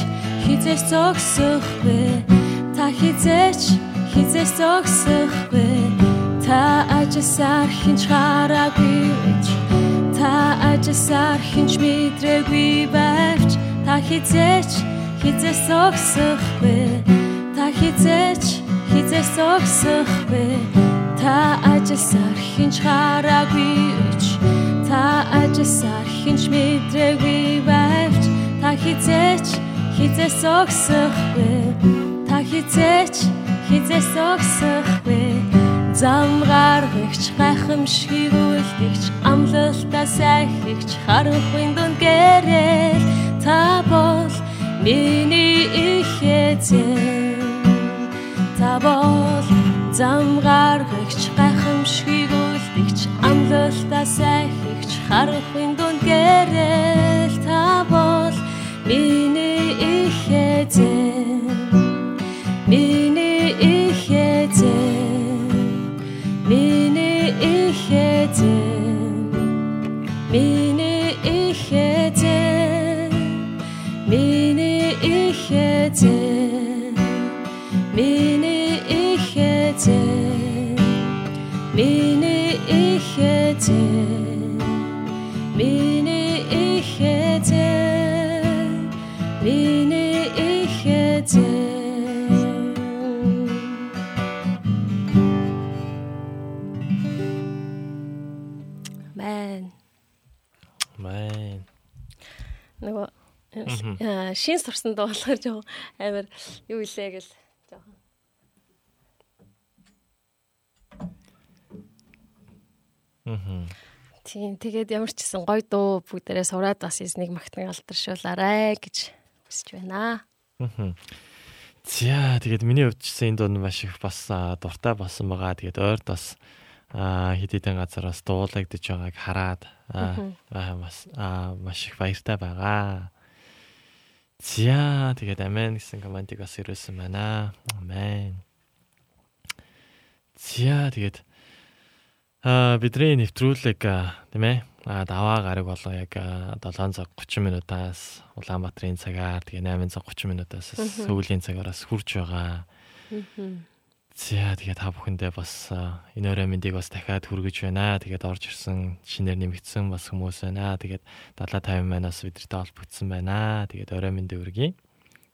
хизээс зогсохгүй. Та хизээч хизээс зогсохгүй. Та ажисаар хинч хараагүй та ажисаар хинч мэдрээгүй байвч. Та хизээч хизээс зогсохгүй. Та хизээч хизээс зогсохгүй. Та ажисаар хинч хараагүй та ажисаар хинч мэдрээгүй байвч та хизээч хизээс зогсохгүй та хизээч хизээс зогсохгүй зам гаргагч гайхамшиг үлдэгч амлалтаа сайхагч харахын дунд гэрэл. Та бол миний их эзэн. Та бол зам гаргагч гайхамшиг үлдэгч амлалтаа сайхагч харахын дунд гэрэл миний их эзэн шин сурсан дуу болохоор жоо амар юу илээ гэл жоохон Мгм. Тийм тэгээд ямар ч гэсэн гой дуу бүгдээрээ сураад бас эзнийг магтнаг алдаршуулаарай гэж хүсэж байна. Мгм. За тэгээд миний хувьд ч гэсэн энэ дунд маш их бас аа, дуртай болсон байгаа. Тэгээд ойрд бас аа хэд хэдэн газар бас дуулагдж байгааг хараад аа аа, бас аа, маш их баяртай байгаа. За тэгээд амен гэсэн комментиг бас ирүүлсэн байна. Амен. За тэгээд аа бидний нэвтрүүлэг тийм ээ а даваа гараг болоо яг 7 цаг 30 минутаас Улаанбаатарын цагаар тэгээ 8 цаг 30 минутаас сүүлийн цагаараас хурж байгаа. За тэгээ та бүхэндээ бас энэ өрөө мэндийг бас дахиад хүргэж байна. Тэгээд орж ирсэн шинээр нэмэгдсэн бас хүмүүс байна. Тэгээд 70 50 манаас бидэртэй холбогдсон байна. Тэгээд өрөө мэндийг үргэе.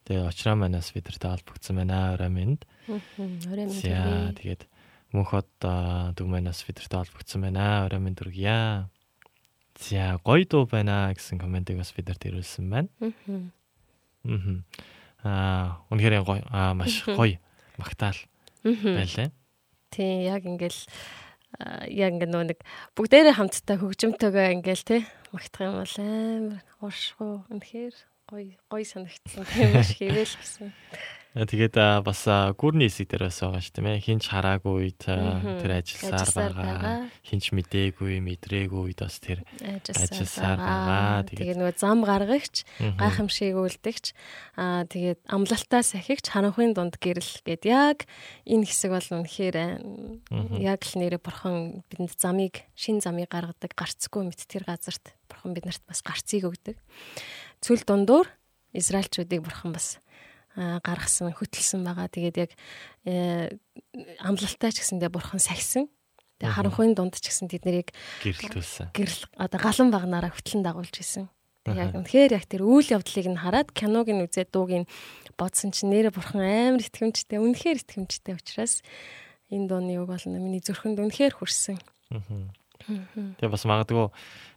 Тэгээд очроо манаас бидэртэй холбогдсон байна. Өрөө мэнд. Өрөө мэнд. За тэгээд мөнхөд дүгмэнээс бидэртэй холбогдсон байна. Өрөө мэнд үргэе. За гоё дуу байна гэсэн комментиг бас бидэрт ирүүлсэн байна. Аа. Аа үнэхээр гоё аа маш гоё магтаал байлаа. Тийм яг ингээл яг ингээ нөө нэг бүгдээрээ хамтдаа хөгжимтэйгээ ингээл те магтах юм бол амар ууршгүй үнэхээр гоё гоё санагдсан тийм маш хийвэл гэсэн. Тэгээд бас гүрний хэсэг дээр бас байгаа шүү дээ. Хинч хараагүй үед тэр ажилласаар байгаа. Хинч мдээгүй, мэдрээгүй үед бас тэр ажилласаар байгаа. Тэгээд нөгөө зам гаргагч, гайхамшиг үлдэгч, аа тэгээд амлалтаа сахигч харанхуйн дунд гэрэл гэд яг энэ хэсэг бол үнэхээр яг л нэрэ бурхан бидэнд замыг, шин замыг гаргадаг, гарцгүй мэт тэр газарт бурхан биднэрт бас гарцыг өгдөг. Цүл дундуур Израильчүүдийг бурхан бас гаргасан хөтөлсөн байгаа. Тэгээд яг э, амлалтай ч гэсэндээ бурхан сахисан. Тэгээд харанхуйн дунд ч гэсэн тэд нарыг гэрэлтүүлсэн. Гэрэл одоо галан багнаараа хөтлөн дагуулж исэн. Яг үнэхээр яг тэр үйл явдлыг нь хараад киног нь үзээд дууг нь бодсон чинь нэрэ бурхан амар итгэмжтэй, үнэхээр итгэмжтэй учраас энэ дууны үг бол миний зүрхэнд үнэхээр хүрсэн. Тэгээ бас магадгүй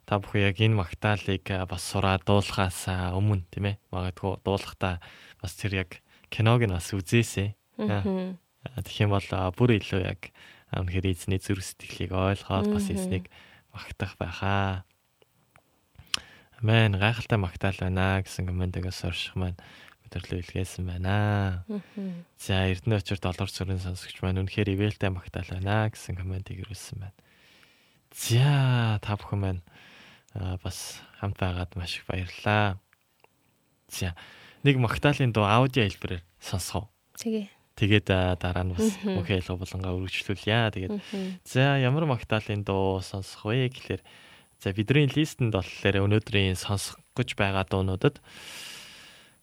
та бүхэн яг энэ магтаалыг бас сураад дуулахаас өмнө тийм ээ магадгүй дуулахдаа бас тэр яг киног нь бас үзээсэй. Тэгэх юм бол бүр илүү яг үнэхээр эзний зүрх сэтгэлийг ойлгоод бас эзнийг магтах байхаа. Амен гайхалтай магтаал байна гэсэн комментээс орших маань өдөрлөө илгээсэн байна. За Эрдэнэ очир доллар сүрэн сонсогч маань үнэхээр ивэлтэй магтаал байна гэсэн комментиг ирүүлсэн байна. За та бүхэн маань бас хамт байгаад маш их баярлалаа. За нэг магтаалын дуу аудио хэлбэрээр сонсгоо. Тэгээ. Тэгээд дараа нь бас мөнхөө ялгаа болонгаа үргэлжлүүлье. Тэгээд за ямар магтаалын дуу сонсох вэ гэхэлэр за бидний листэнд болохоор өнөөдрийн сонсох гэж байгаа дуунуудад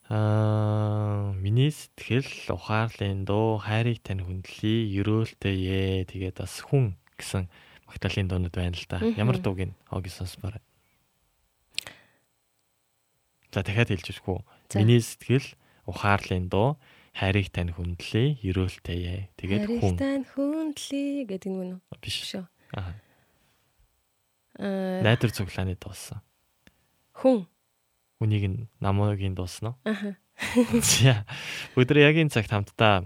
аа миний сэтгэл ухаарлын дуу хайрыг тань хүндлэе ерөөлтэй ээ тэгээд бас хүн гэсэн магтаалын дуунууд байна л да. Ямар дууг нь хог сонсмоор. За дахиад хэлж өгөхгүй. Миний сэтгэл ухаарлын дуу хайрыг тань хүндлээ, ерөөлтэй. Тэгээд хүн. Хайрыг тань хүндлээ гэдэг нь үү? Биш шүү. Аа. Аа. Найдвар цуглааны дуусан. Хүн. Үнийг нь намуугийн дуусан уу? Аа. За. Өдөр яг энэ цагт хамтдаа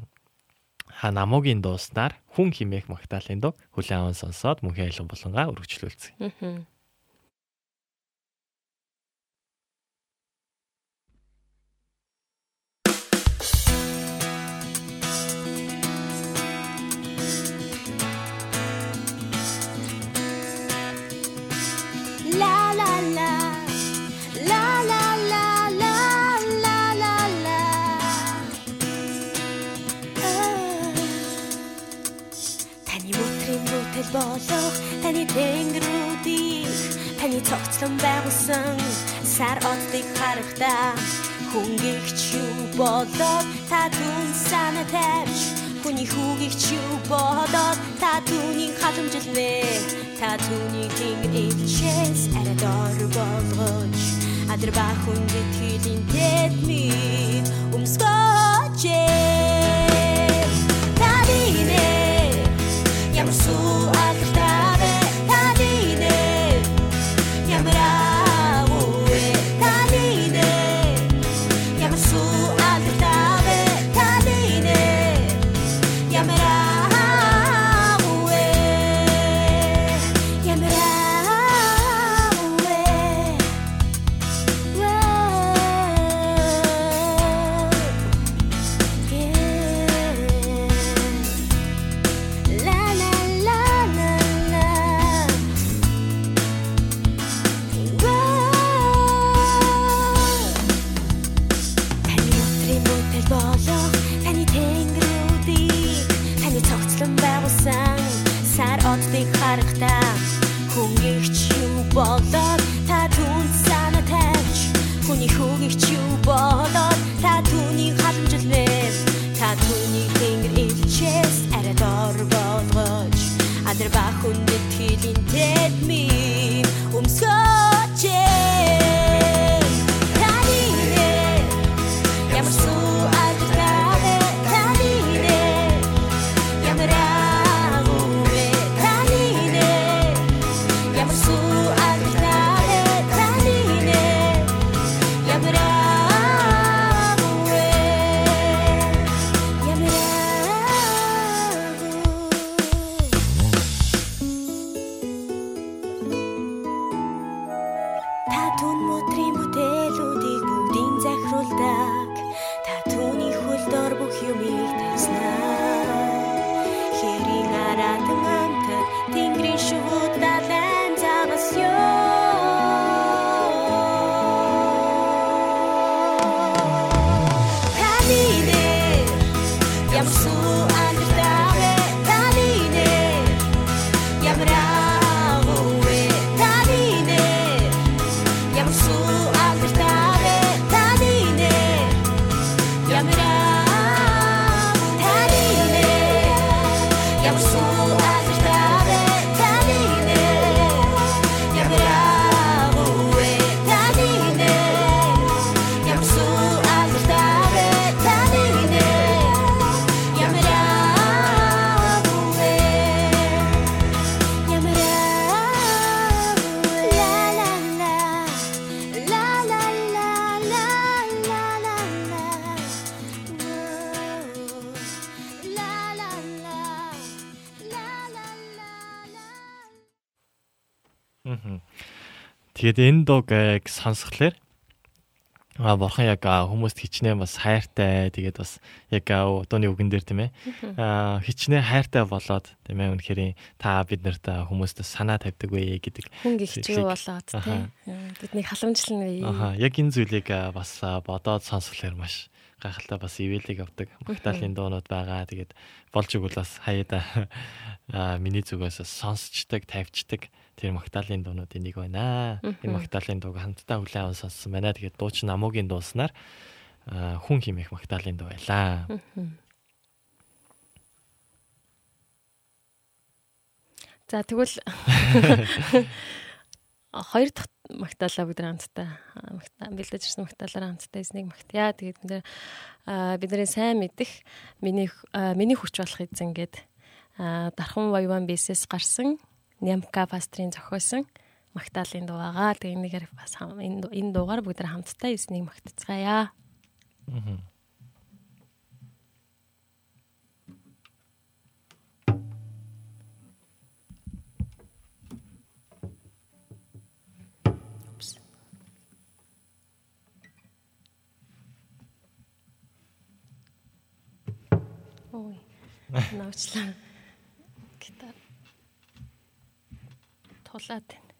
ха намуугийн дууснаар хүн химээх магтаалын дуу хүлээн аван сонсоод мөнхийн айлан болонгаа өргөжлүүлцгээе. Аа. Болох. Таны тэнгэрүүдийг таны цогцлон байгуулсан сар оддыг харахтаа хүнгийгч юу болоод та түн санаа тавьж хүний хүүгийгч юу болоод та түүнийг халамжилнэ та түүний тэнгэр илчээс арайдор болгож. Адар ба хүн гэтгэлийн тэдми өмсгөөч I could мэдхилийн тэд Тэгээд энэ дууг яг сонсхолоор а бурхан яг хүмүүст хичнээн бас хайртай тэгээд бас яг а, дууны үгэн дээр тийм ээ. Хичнээн хайртай болоод тийм ээ үнэхээр та бид нарт хүмүүст санаа тавьдаг вэ гэдэг Хүн гихч юу Зүйлийг- болоод Аха. тий. Биднийг халамжлна вэ? Аха. Яг энэ зүйлийг бас бодоод сонсхолоор маш гайхалтай бас ивэлийг авдаг магтаалын дуунууд байгаа. Тэгээд болж игэл бас хаяада миний зүгээс сонсчдаг тавьчдаг тэр магтаалын дуунуудын нэг байна. Энэ магтаалын дууг хамтдаа хүлээн аван сонссон байна. Тэгээд дуучин намуугийн дууснаар хүн химэх магтаалын дуу байлаа. За тэгвэл хоёр дахь магтаалаа нар хамтдаа бэлдэж ирсэн магтаалаараа хамтдаа эзнийг магтъя. Тэгээд бид аа, бидний сайн мэдих миний миний хүч болох эзэн гээд аа, дархан воеван бисээс гарсан Нямка пастрын зохиосон магтаалын дуу байгаа. Тэгээд энэгээр бас хам- энэ энэ дуугаар нар хамтдаа эзнийг магтцгаая. Ой. Наачлаа. Тулаад байна.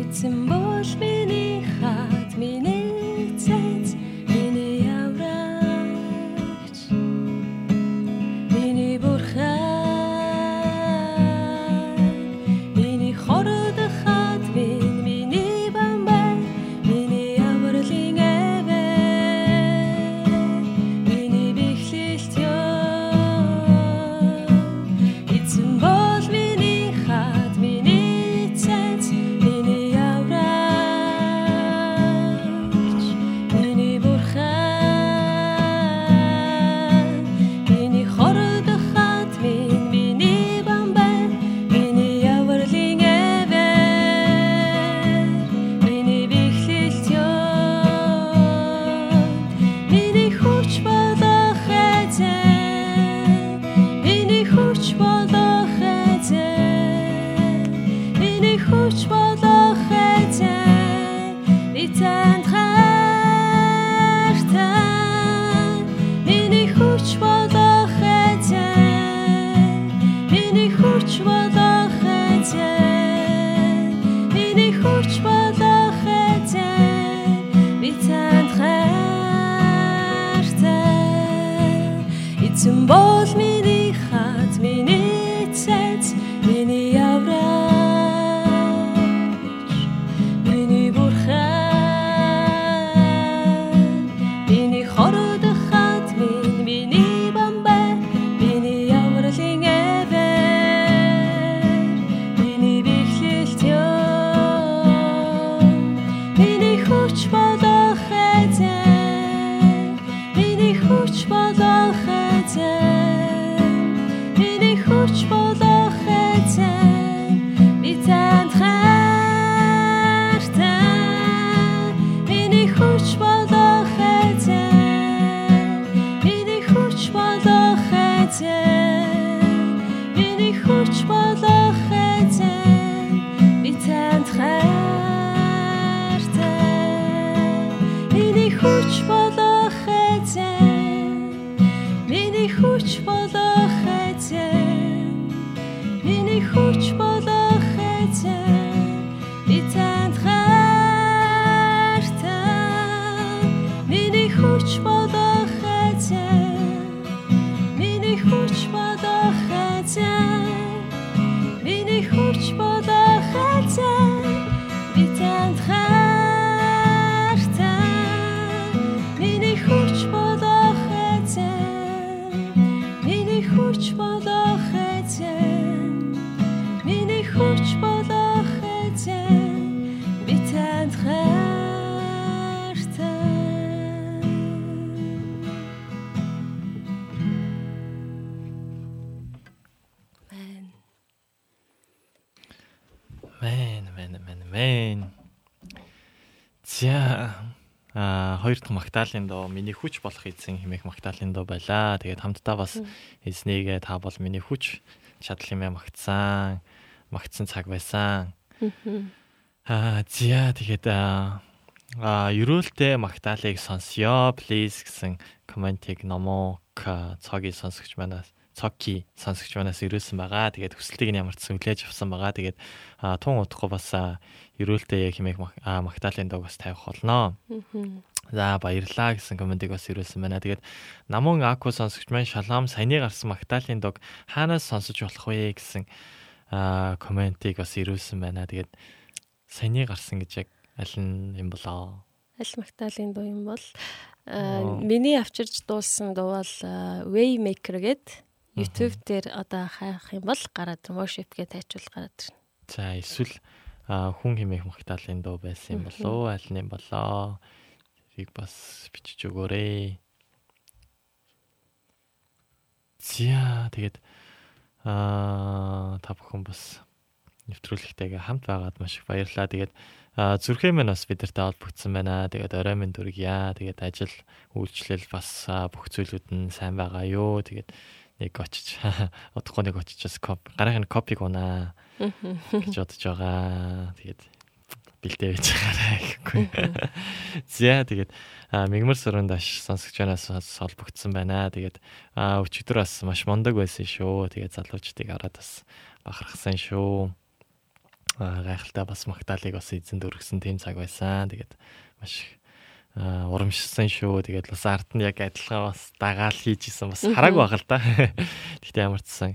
Эцэн бол миний хат миний 见，与你。Магтаалын доо миний хүч болох эзэн хэмээх магтаалын доо байлаа. Тэгээд хамтдаа бас эзнийгээ та бол миний хүч чадал хэмээн магтсан. Магтсан цаг байсан. Аа зя тэгээд а а ерөөлтэй магтаалыг сонсё please гэсэн комментиг номоо цогийн сонсогч манаас цоки сонсогч манаас ирүүлсэн байгаа. Тэгээд хүсэлтийг нь ямар ч сүлээж авсан байгаа. Тэгээд тун удахгүй бас ерөөлтэй хэмээх магтаалын дог бас тавих болно. За баярлаа гэсэн комментиг бас ирүүлсэн байна. Тэгээд намун аку сонсогч маань шалам саяны гарсан магтаалын дог хаанаас сонсож болох вэ гэсэн а, комментиг бас ирүүлсэн байна. Тэгээд саяны гарсан гэж яг аль нь юм болоо? Аль магтаалын дуу юм бол Аа. аа, миний авчирч дуулсан дуу бол аа, Waymaker гээд YouTube дээр одоо хайх юм бол гараад ирнэ. Worship гээд тайчвал гараад ирнэ. За эсвэл хүн хэмээх магтаалын дуу байсан юм болоо аль нь юм болоо тэрийг бас бичиж өгөөрэй. За тэгээд аа та бүхэн бас нэвтрүүлэгтэйгээ хамт байгаад маш их баярлалаа. Тэгээд зүрхээ минь бас бидэртэй холбогдсон байна. Тэгээд орой минь дүргийа. Тэгээд ажил үйлчлэл бас бүх зүйлүүд нь сайн байгаа юу. Тэгээд нэг очиж удахгүй нэг очиж бас коп гарахын копиг унаа гэж бодож байгаа. Тэгээд бэлдээ байж байгаарай гэхгүй. За тэгээд мигмар сүрэнд аш сонсогч банаас бас холбогдсон байна. Тэгээд өчигдөр бас маш мундаг байсан шүү. Тэгээд залуучдыг хараад бас бахархсан шүү. Гайхалтай бас магтаалыг бас эзэнд өргөсөн тийм цаг байсан. Тэгээд маш урамшсан шүү. Тэгээд бас арт нь яг адилхан бас дагаал хийж исэн бас хараагүй байгаа л да. Гэхдээ ямар ч сан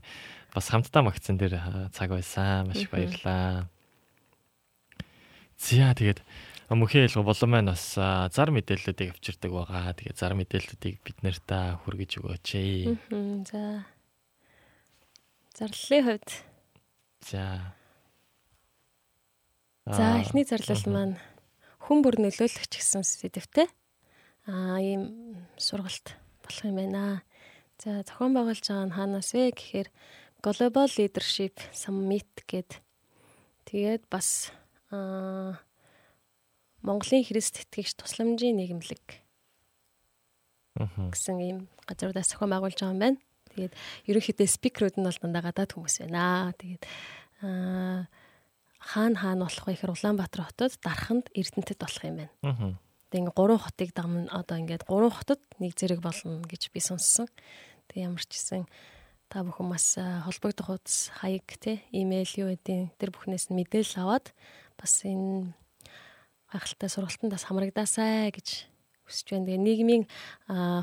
бас хамтдаа магтсан дээр цаг байсан. Маш их баярлалаа. Зя тэгээд мөхөө ялгаа болон маань бас зар мэдээллүүдийг авчирдаг байгаа. Тэгээд зар мэдээллүүдийг бид нарт хүргэж өгөөч. Мгм, За. Зарлалын хувьд За. За эхний зарлал маань хүн бүр нөлөөлөгч гэсэн сэдвтэй. Аа ийм сургалт болох юм байна. За зохион байгуулж байгаа нь хаанаас вэ гэхээр Global Leadership Summit гээд тэгээд бас аа Монголын Христ итгэгч тусламжийн нийгэмлэг гэсэн ийм газруудаас зохион байгуулж байгаа юм байна. Тэгээд ерөнхийдөө спикерүүд нь бол дандаа гадаад хүмүүс байна. Тэгээд аа хаана хаана болох вэ гэхээр Улаанбаатар хотод Дарханд Эрдэнэтэд болох юм байна. Мгм. Тэгээд ингээ гурван хотыг дагна одоо ингээд гурван хотод нэг зэрэг болно гэж би сонссон. Тэг ямар ч гэсэн та бүхэн бас аа, холбогдох хуудас хаяг те имэйл юу гэдэг тэр бүхнээс нь мэдээлэл аваад бас энэ гайхалтай сургалтандаас хамрагдаасай гэж хүсэж байна. Тэгээ нийгмийн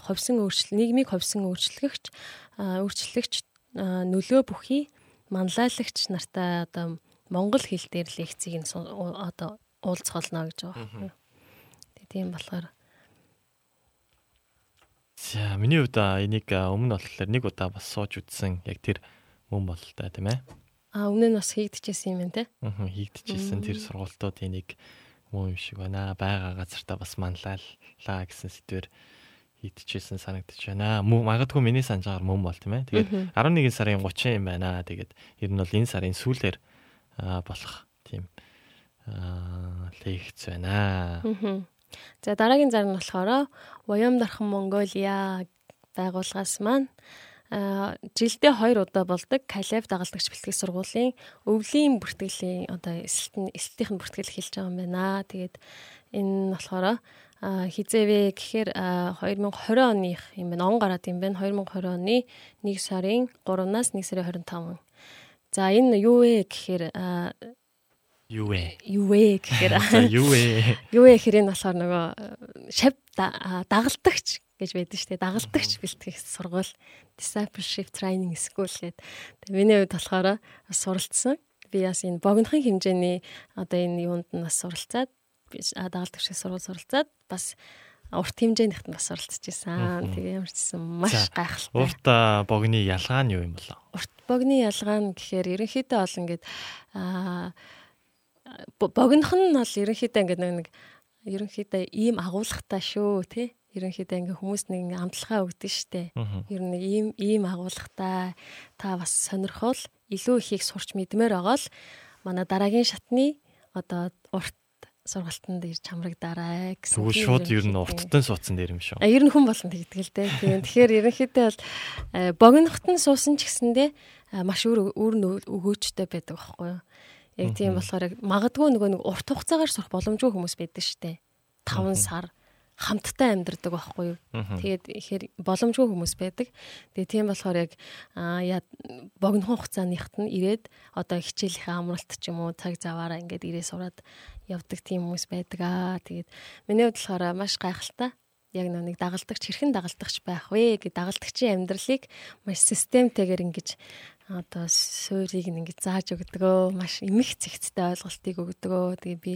ховсон өөрчлөл нийгмийг ховсон өөрчлөгч өөрчлөгч нөлөө бүхий манлайлагч нартай одоо монгол хэл дээр лекцийг нь одоо уулзхолно гэж байгаа. Тэг тийм болохоор За миний хувьд энийг өмнө болохоор нэг удаа бас сууж үзсэн. Яг тэр мөн бол та тийм ээ. А өмнө нь бас хийгдчихсэн юм байна те. Мгм, Хийгдчихсэн тэр сургалтуудын нэг мөн юм шиг байна. Бага газартаа бас манлайлаа гэсэн сэдвэр хийдчихсэн санагдаж байна. Магадгүй миний санджаар мөн бол тийм ээ. Тэгээд 11 сарын 30 юм байна. Тэгээд ер нь бол энэ сарын сүүлээр болох тийм лекц байна. За дараагийн зар нь болохоор Воём дархан Монголиа байгууллагаас маань жилдээ 2 удаа болдог Калев дагалдагч бэлтгэх сургуулийн өвлийн бүртгэлийн одоо эсэлтэн эсэлтийн бүртгэл хэлж байгаа юм байна. Тэгээд энэ нь болохоор хизээвэ гэхээр а, 2020 оных юм байна. Он гараад юм байна. 2020 оны 1 сарын 3-наас 1 сарын 25 За энэ юу вэ гэхээр Юу вэ? юу вэ гэхээр юу вэ? юу вэ гэхээр энэ болохоор нөгөө шав дагалдагч гэж байдаг шүү дээ. Дагалдагч бэлтгэх сургууль discipleship training school гэдэг. Тэгээ миний хувьд болохоор суралцсан. Би бас энэ богинохын хэмжээний одоо энэ юунд нь бас суралцаад дагалдагчийн сургууль суралцаад бас урт хэмжээнийхт нь бас суралцж байсан. Тэгээ ямар ч гэсэн маш гайхалтай. Урт богны ялгаа нь юу юм болоо? урт богны ялгаа нь гэхээр ерөнхийдөө бол ингээд аа бо- богинох нь бол ерөнхийдөө ингээд нэг нэг ерөнхийдөө ийм агуулгатай шүү тий ерөнхийдөө ингээд хүмүүс нэг ингээд амталгаа өгдөн штэ ер нь нэг ийм ийм агуулгатай та бас сонирхол илүү ихийг сурч мэдмээр байгаа л манай дараагийн шатны одоо урт сургалтанд ирж хамрагдаарай гэсэн. Тийм шууд ер нь урттан суудсан дээр юм шүү. А ер нь хүн болгон тэгдэг л дээ. Тийм. Тэгэхээр ерөнхийдөө бол богинохт нь суусан ч гэсэндээ маш өөр өөр өгөөчтэй байдаг байхгүй юу? Яг тийм болохоор магадгүй нөгөө нэг урт хугацаагаар сурах боломжгүй хүмүүс байдаг штэ. 5 сар хамтдаа амьдардаг байхгүй юу? Тэгээд ихээр боломжгүй хүмүүс байдаг. Тэгээ тийм болохоор яг яа богино хугацааныхт нь ирээд одоо хичээлийнхээ амралт ч юм уу цаг заваараа ингээд ирээ сураад явдаг тийм хүмүүс байдаг аа. Тэгээд миний хувьд болохоор маш гайхалтай. Яг нэг дагалдагч хэрхэн дагалдагч байх вэ гэдэг дагалдагчийн амьдралыг маш системтэйгээр ингэж одоо суурийг ингэж зааж өгдөгөө маш эмх зэгцтэй ойлголтыг өгдөгөө тэгээ би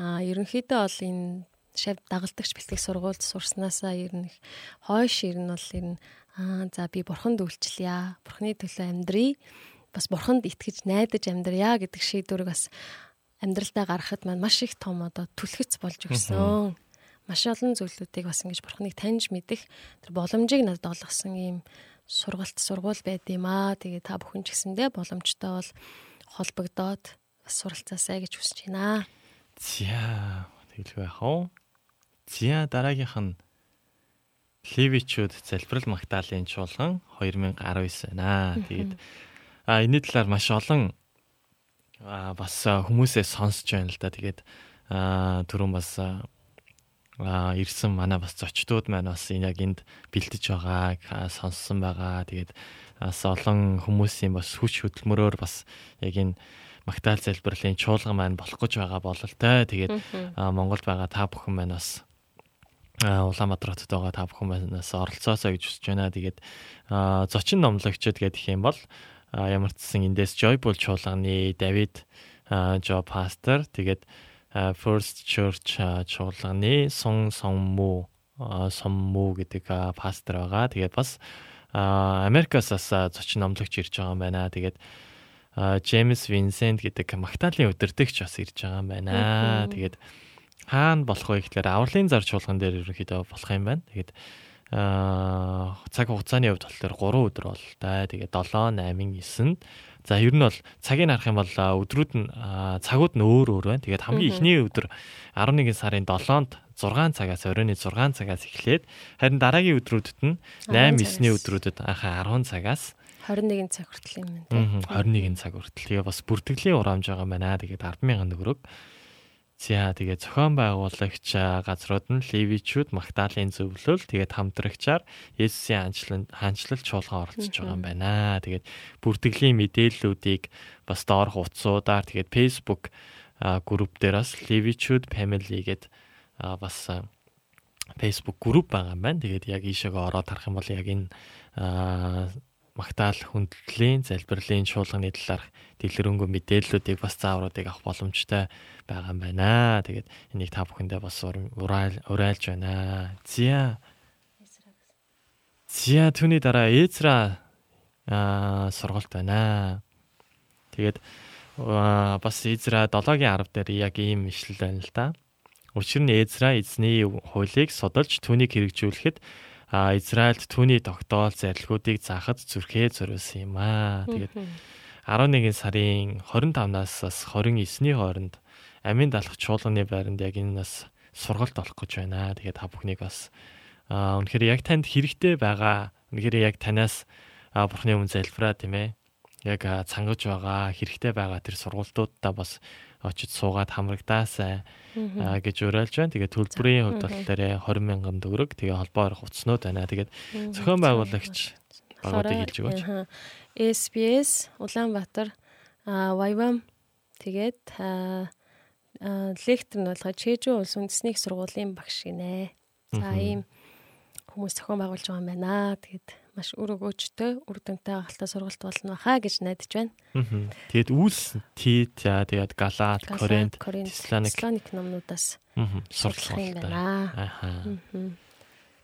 ерөнхийдөө бол энэ шав дагалдагч бэлтгэх сургуульд сурснаасаа ер нь хойш ер нь бол ер нь аа за би бурханд үйлчлэе бурхны төлөө амьдрий бас бурханд итгэж найдаж амьдрья гэдэг шийдвэрийг бас амьдралдаа гаргахад маань маш их том одоо түлхэц болж өгсөн маш олон зүйлүүдийг бас ингэж бурхныг таньж мэдэх тэр боломжийг надад олгосон ийм сургалт сургууль байд юм аа. Тэгээ та бүхэн ч гэсэндээ боломжтой бол холбогдоод суралцаасай гэж хүсэж байна. За тэгэлгүй яах вэ? За дараагийнх нь Ливичүүд залбирал магтаалын чуулган 2019 байна. Тэгээд а энэ талаар маш олон а бас хүмүүсээ сонсч байна л да. Тэгээд а түрүүн бас а ирсэн манай бас зочдууд маань бас энэ яг энд бэлтэж байгааг сонссон байгаа. Тэгээд бас олон хүмүүсийн бас хүч хөдөлмөрөөр бас яг энэ магтаал залбирлын чуулган маань болох гэж байгаа бололтой. Тэгээд Монголд байгаа та бүхэн маань бас Улаанбаатар хотод байгаа та бүхэн манаас оролцоосоо гэж хүсэж байна. Тэгээд зочин номлогчд гэдэг юм бол ямар ч гэсэн эндээс Joyful чуулганы Давид Жо пастор тэгээд First Church чуулганы Сун Сомму а, Сомму гэдэг пастор байгаа. Тэгээд бас Америкаас бас зочин номлогч ирж байгаа юм байна. Тэгээд Джеймс Винсент гэдэг магтаалын өдөртөгч бас ирж байгаа юм байна. Тэгээд хаана болох вэ гэхээр авралын зар чуулган дээр ерөнхийдөө болох юм байна. Тэгээд аа цаг хугацааны хувьд болохоор 3 өдөр бол та. Тэгээд 7, 8, 9-нд за ер нь бол цагийг харах юм бол өдрүүд нь цагууд нь өөр өөр байна. Тэгээд хамгийн ихний өдөр 11 сарын 7-нд 6 цагаас оройн 6 цагаас эхлээд харин дараагийн өдрүүдэд нь 8, 9-ний өдрүүдэд анхаа 10 цагаас 21 цаг хүртэл юм байна. Мгм, 21 цаг хүртэл. Тэгээ бас бүртгэлийн урамж байгаа юм байна. Тэгээд 100000 төгрөг. За тэгээ зохион байгуулагч газрууд нь Левичүүд Магдалины зөвлөл тэгээд хамтрагчаар Есүсийн хаанчлал хаанчлал чуулган оролцож байгаа юм байна. Тэгээд бүртгэлийн мэдээллүүдийг бас доорх утсуудаар тэгээд Facebook групп дээр бас Levичүүд family гэд бас Facebook групп байгаа юм байна. Тэгээд яг ийшээгээ ороод харах юм бол яг энэ магтаал хүндлийн залбирлын чуулганы талаарх дэлгэрэнгүй мэдээллүүдийг бас заавруудыг авах боломжтой байгаа юм байна. Тэгээд энийг та бүхэндээ бас ур- урайл урайлж байна. Зя. Зя түүний дараа Эзра аа сургалт байна. Тэгээд бас Эзра 7-гийн 10 дээр яг ийм ишлэл байна л да. Учир нь Эзра эзний хуулийг судалж түүнийг хэрэгжүүлэхэд Израильд түүний тогтоол зарилгуудыг заахад зүрхээ зориулсан юм аа. Тэгээд 11 сарын 25-наас бас 29-ний хооронд амийн далах чуулганы байранд яг энэ бас сургалт олох гэж байна. Тэгээд та бүхнийг бас үнэхээр яг танд хэрэгтэй байгаа. Үнэхээр яг танаас аа бурхны өмнө залбираа тийм ээ. Яг цангаж байгаа хэрэгтэй байгаа тэр сургалтуудаа бас очиж суугаад хамрагдаасай аа, гэж уриалж байна. Тэгээд төлбөрийн хувьд болохоор 20 мянган төгрөг тэгээ холбоо орох утаснууд байна. Тэгээд зохион байгуулагч багуудыг хэлж өгөөч. SBS Улаанбаатар Аа Вайвам тэгээд лектор нь болгоо Чэжүү улс үндэсний сургуулийн багш гинэ. За ийм хүмүүс зохион байгуулж байгаа юм байна. Тэгээд маш үр өгөөжтэй, үр дүнтэй галтаа сургалт болно баха гэж найдаж байна. Тэгээд үүс Тит тэгээд Галат, Коринт, Теслоник номнуудаас сурчлах юм байна. Аха.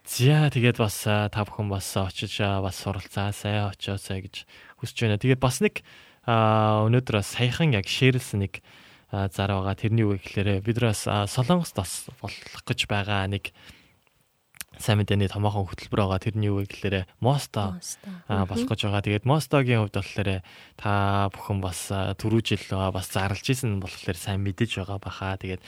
За тэгээд бас та бүхэн бас очиж бас суралцаасай очоосай гэж хүсэж байна. Тэгээд бас нэг өнөөдөр саяхан яг шеэрлсэн нэг зар байгаа. Тэрний үг гэхээр бид бас Солонгост бас болох гэж байгаа нэг сайн мэдээний томоохон хөтөлбөр байгаа. Тэрний юу вэ гэхээр Мосто болох гэж байгаа. Тэгээд Мостогийн хувьд болохоор та бүхэн бас түрүү жил бас зарлж исэн болохоор сайн мэдэж байгаа баха. Тэгээд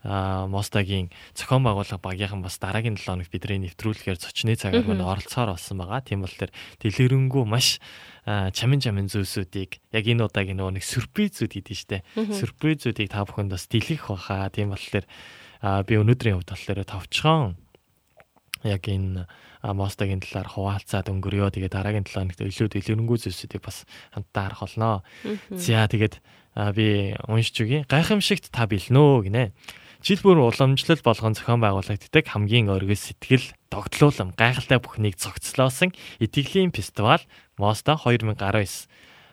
Мостогийн зохион байгуулах багийнхан бас дараагийн 7 хоногт бидний нэвтрүүлгээр зочны цагаар мань оролцоор болсон байгаа. Тийм болохоор дэлгэрэнгүй маш чамин чамин зүйлсүүдийг яг энэ удаагийн нөгөө нэг сюрпризүүд нь штэ. Сюрпризүүдийг та бүхэнд бас дэлгэх баха. Тийм болохоор би өнөөдрийн хувьд болохоор товчхон яг энэ мостагийн талаар хуваалцаад өнгөрөө. Тэгээ дараагийн 7 хоногт илүү дэлгэрэнгүй зүйлсүүдийг бас хамтдаа харах болно. За тэгээд би уншиж үгий. Гайхамшигт та билнөө гинэ. Жил бүр уламжлал болгон зохион байгуулагддаг хамгийн өргөс сэтгэл тогтлуулам гайхалтай бүхнийг цогцлоосон итгэлийн фестивал Моста 2019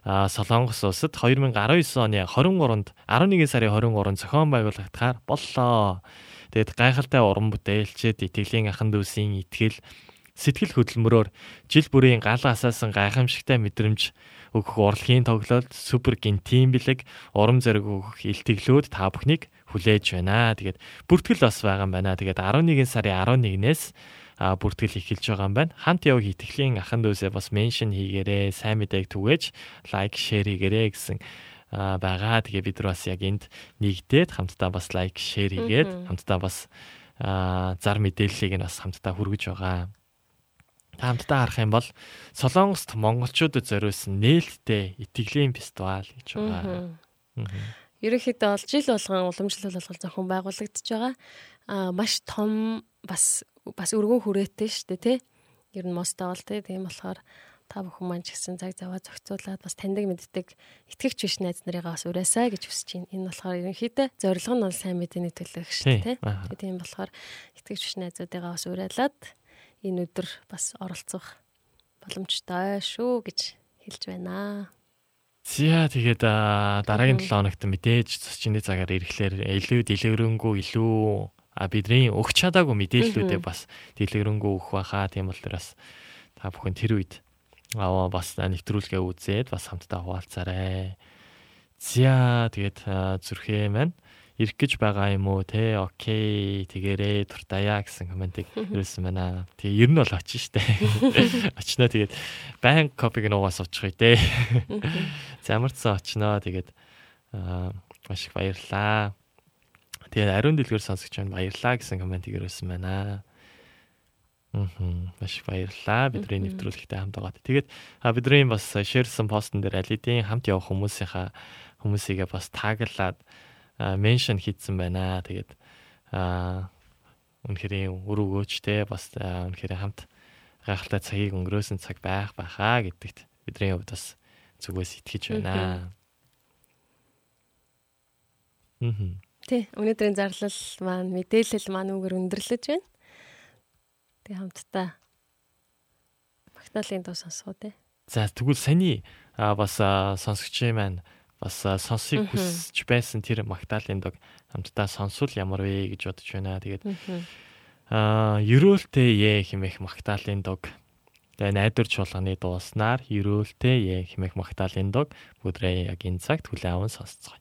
Солонгос улсад 2019 оны 23-нд 11 сарын 23-нд зохион байгуулагдахаар боллоо. Тэгэд гайхалтай уран бүтээлчэд итгэлийн ахан дүүсийн итгэл сэтгэл хөдлөмрөөр жил бүрийн гал асаасан гайхамшигтай мэдрэмж өгөх урлагийн тоглолт, супер гинтим бэлэг, урам зориг өгөх илтгэлүүд та бүхнийг хүлээж байна. Тэгээд бүртгэл бас байгаа юм байна. Тэгээд 11 сарын 11-ээс а бүртгэл эхэлж байгаа юм байна. Хамт явах итгэлийн ахан дүүсээ бас меншн хийгээрэй, сайн мэдээг түгээж лайк, шеэр хийгээрэй гэсэн байгаа. Тэгээ бид нар бас яг энд нэгдээд хамтдаа бас лайк, шеэр хийгээд хамтдаа бас зар мэдээллийг нь бас хамтдаа хүргэж байгаа. Хамтдаа харах юм бол Солонгост монголчуудад зориулсан нээлттэй итгэлийн фестивал гэж байгаа. Ерөнхийдөө бол жил болгон уламжлал болгол зохион байгуулагдаж байгаа. Аа маш том бас бас өргөн хүрээтэй шүү дээ тий. Ер нь мостоо бол тий. Тийм болохоор та бүхэн маань ч гэсэн цаг заваа зохицуулаад бас таньдаг мэддэг итгэгч биш найз нарыгаа бас ураасаа гэж хүсэж байна. Энэ болохоор ерөнхийдөө зорилго нь бол сайн мэдээний төлөөх шүү дээ. Тэгээ тийм болохоор итгэгч биш найзуудыгаа бас уриалаад энэ өдөр бас оролцох боломжтой шүү гэж хэлж байна. Зя тэгээд дараагийн 7 хоногт мэдээж зочны цагаар ирэхлээр илүү дэлгэрэнгүй илүү бидний өгч чадаагүй мэдээллүүдээ бас дэлгэрэнгүй өгөх байхаа тийм бол бас та бүхэн тэр үед аваа бас нэвтрүүлгээ үзээд бас хамтдаа хуваалцаарай. За тэгээд зүрхээ маань ирэх гэж байгаа юм уу те окей тэгэрээ туртаяа гэсэн комментиг ирүүлсэн байна. Тэгээ ер нь бол очин штэ. Очноо тэгээд банк копиг нугаас очих үү те. Замарцсан очноо тэгээд маш их баярлаа. Тэгээд ариун дэлгэр сонсогч байна баярлаа гэсэн комментиг ирүүлсэн байна. Аа маш баярлалаа. Бидний нэвтрүүлэгтээ хамт байгаа. Тэгээд бидний бас шеэрсэн постн дээр алидийн хамт явах хүмүүсийнхаа хүмүүсийгээ бас таглаад меншн хийсэн байна. Тэгээд аа үнэхээр өр өгөөчтэй бас үнэхээр хамт гайхалтай цагийг өнгөрөөсөн цаг байх байхаа гэдэгт бидний хувьд бас зүгээс итгэж байна. Мм. Тэ өнөөдрийн зарлал маань мэдээлэл маань үгээр өндөрлөж байна. Тэг хамтдаа Магдалины дуу сонсгоо те. За тэгвэл саний бас сонсогчийн маань бас сонсыг хүсэж байсан тэр Магдалины дог хамтдаа сонсвол ямар вэ гэж бодож байна. Тэгээд аа ерөөлтэй ээ хэмээх Магдалины дог Тэгээ найдвар чуулганы дууснаар ерөөлтэй ээ хэмээх Магдалины дог бүгдрээ яг энэ цагт хүлээн аван сонсцгоо.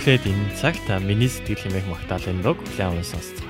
Үргэлжлүүлээд энэ цагт миний сэтгэл хэмээх магтаалын дог хүлээн аван сонсцгоо.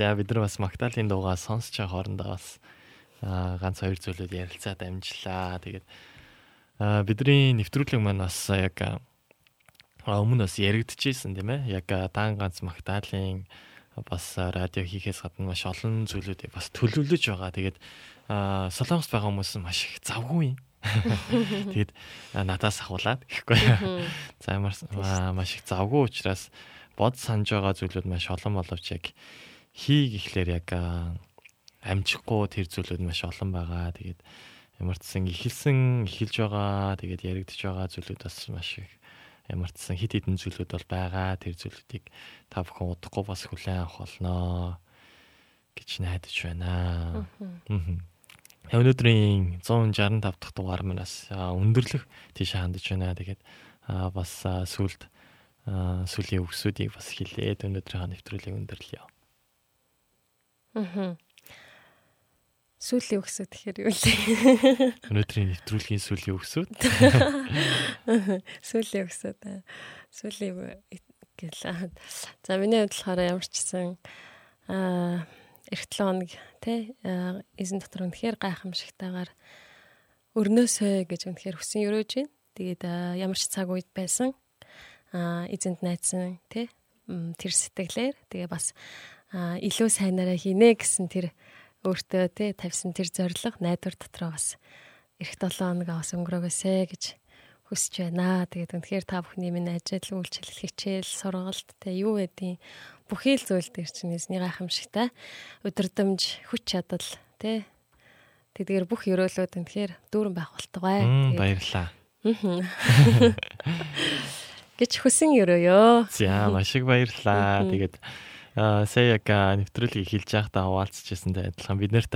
За бид нар бас Магдалины дуугаа сонсч байгаа хоорондоо бас ганц хоёр зүйлүүд ярилцаад амжлаа. Тэгээд бидний нэвтрүүлэг маань бас яг өмнө бас яригдчихсэн тийм ээ. Яг даан ганц Магдалины бас радио хийхээс гадна маш олон зүйлүүдийг бас төлөвлөж байгаа. Тэгээд Солонгост байгаа хүмүүс маш их завгүй. Тэгээд надаас ахуулаад гэхгүй. За ямар маш их завгүй учраас бод санаж байгаа зүйлүүд маш олон боловч яг хий гэхлээр яг амжихгүй тэр зүйлүүд маш олон байгаа. Тэгээд ямар ч сан эхэлсэн эхэлж байгаа. Тэгээд яригдж байгаа зүйлүүд бас маш их ямар ч сан хит хитэн зүйлүүд бол байгаа. Тэр зүйлүүдийг та бүхэн удахгүй бас хүлээн авах болноо гэж найдаж байна. Өнөөдрийн 165 дахь дугаар манаас өндөрлөх тийш хандж байна. Тэгээд бас сүлд сүлийн өгсүүдийг бас хилээд өнөөдрийн нэвтрүүлгийг өндөрлөё. Аа. Сүүлийн өксөд тэгэхээр юу вэ? Өнөөдрийн нэвтрүүлгийн сүүлийн өксөд. Сүүлийн өксөд. Сүүлийн гэл. За миний хувьд болохоор ямар ч гэсэн аа эх 7 хоног тий эзэн дотор үнэхээр гайхамшигтайгаар өрнөөсөө гэж үнэхээр хүсэн өрөөж байна. Тэгээд ямар ч цаг үед байсан аа эзэнд найцсан тий тэр сэтгэлээр тэгээ бас илүү сайнараа хийнэ гэсэн тэр өөртөө тий тавьсан тэр зориг найдвар дотроо бас эх 7 хоног бас өнгөрөөгөөсэй гэж хүсэж байна. Тэгээд үнэхээр та бүхний минь ажил, үйлчлэл, хичээл, сургалт тэ юу гэдгийг бүхий л зүйл дээр чинь эзний гайхамшигтай өдөрдөмж, хүч чадал тэ Тэдгээр бүх өрөөлөд үнэхээр дүүрэн байх болтугай. Баярлалаа. гэж хүсэн өрөөё. За маш их баярлалаа. Тэгээд сая яг нэвтрүүлгийг хэлж байхдаа хуваалцчихсантай адилхан бид нарт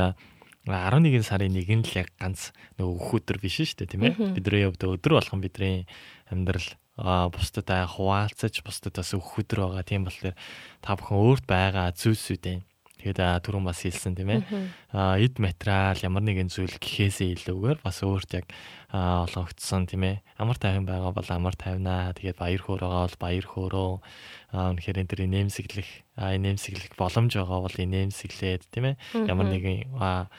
11 сарын 1 нь л яг ганц нөгөө өдөр биш шүү дээ тийм ээ. Бидний хувьд өдөр болгон бидний амьдрал бусдад хуваалцаж бусдад бас өөх өдөр байгаа. Тийм болохоор та бүхэн өөрт байгаа зүйлсүүдээ Тэгээд түрүүн бас хэлсэн тийм ээ. Аа эд материал ямар нэгэн зүйл гэхээсээ илүүгээр бас өөрт яг олгогдсон тийм ээ. Амар тайван байгаа бол амар тайвнаа. Тэгээд баяр хөөр байгаа бол баяр хөөрөө. Аа үнэхээр энэ төр нэмсэглэх аа нэмсэглэх боломж байгаа бол нэмсэглээд тийм ээ. Ямар нэгэн аа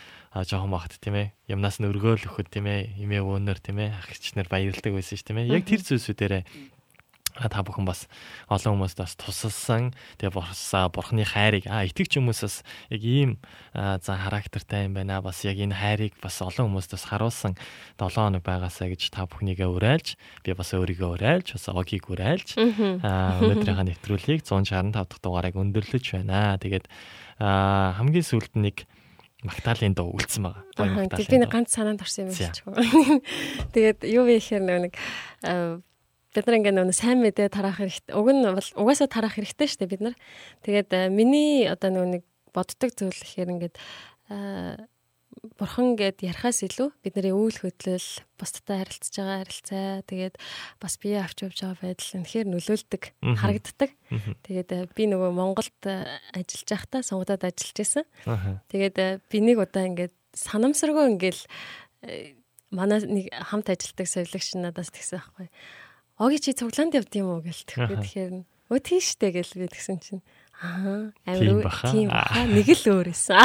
жоохон багт тийм ээ. Ямнаас нь өргөөл өгөхөд тийм ээ. Имээ өөнөр тийм ээ. Ахичнэр баярлдаг байсан ш тийм ээ. Яг тэр зүйлсүүдээрээ та бүхэн бас олон хүмүүст бас тусалсан. Тэгээ борсаа бурхны хайрыг. А итгэж хүмүүсээс яг ийм за характертай юм байна. Бас яг энэ хайрыг бас олон хүмүүст бас харуулсан 7 хоног байгаасаа гэж та бүхнийгээ уриалж би бас өөрийгөө уриалж бас огийг уриалж өнөөдрийнхээ нэвтрүүлгийг 165 дахь дугаарыг өндөрлөж байна. Тэгээд хамгийн сүүлд нэг Магдалины дуу үлдсэн байгаа. Тэгээд би нэг ганц санаанд орсон юм байна ч. Тэгээд юу вэ гэхээр нэг бид нар ингээ нөгөө сайн мэдээ тараах хэрэгтэй. Уг нь бол угаасаа тараах хэрэгтэй шүү дээ бид нар. Тэгээд э, миний одоо нөгөө нэг боддог зүйл ихээр ингээд э, бурхан гэд ярахаас илүү бидний үйл хөдлөл бусдтай харилцаж байгаа харилцаа тэгээд бас бие авч явж байгаа байдал үнэхээр нөлөөлдөг харагддаг. Тэгээд э, би нөгөө Монголд ажиллаж байхдаа сонгодод ажиллаж байсан. Тэгээд би нэг удаа ингээд санамсаргүй ингээл манай нэг хамт ажилладаг совилогч надаас тэгсэн байхгүй Оги чи цуглаанд явд юм уу гэлт. Тэгэхээр өө тийштэй гэл би тэгсэн чинь. Аа амар тийм баха. нэг л өөр эсэн.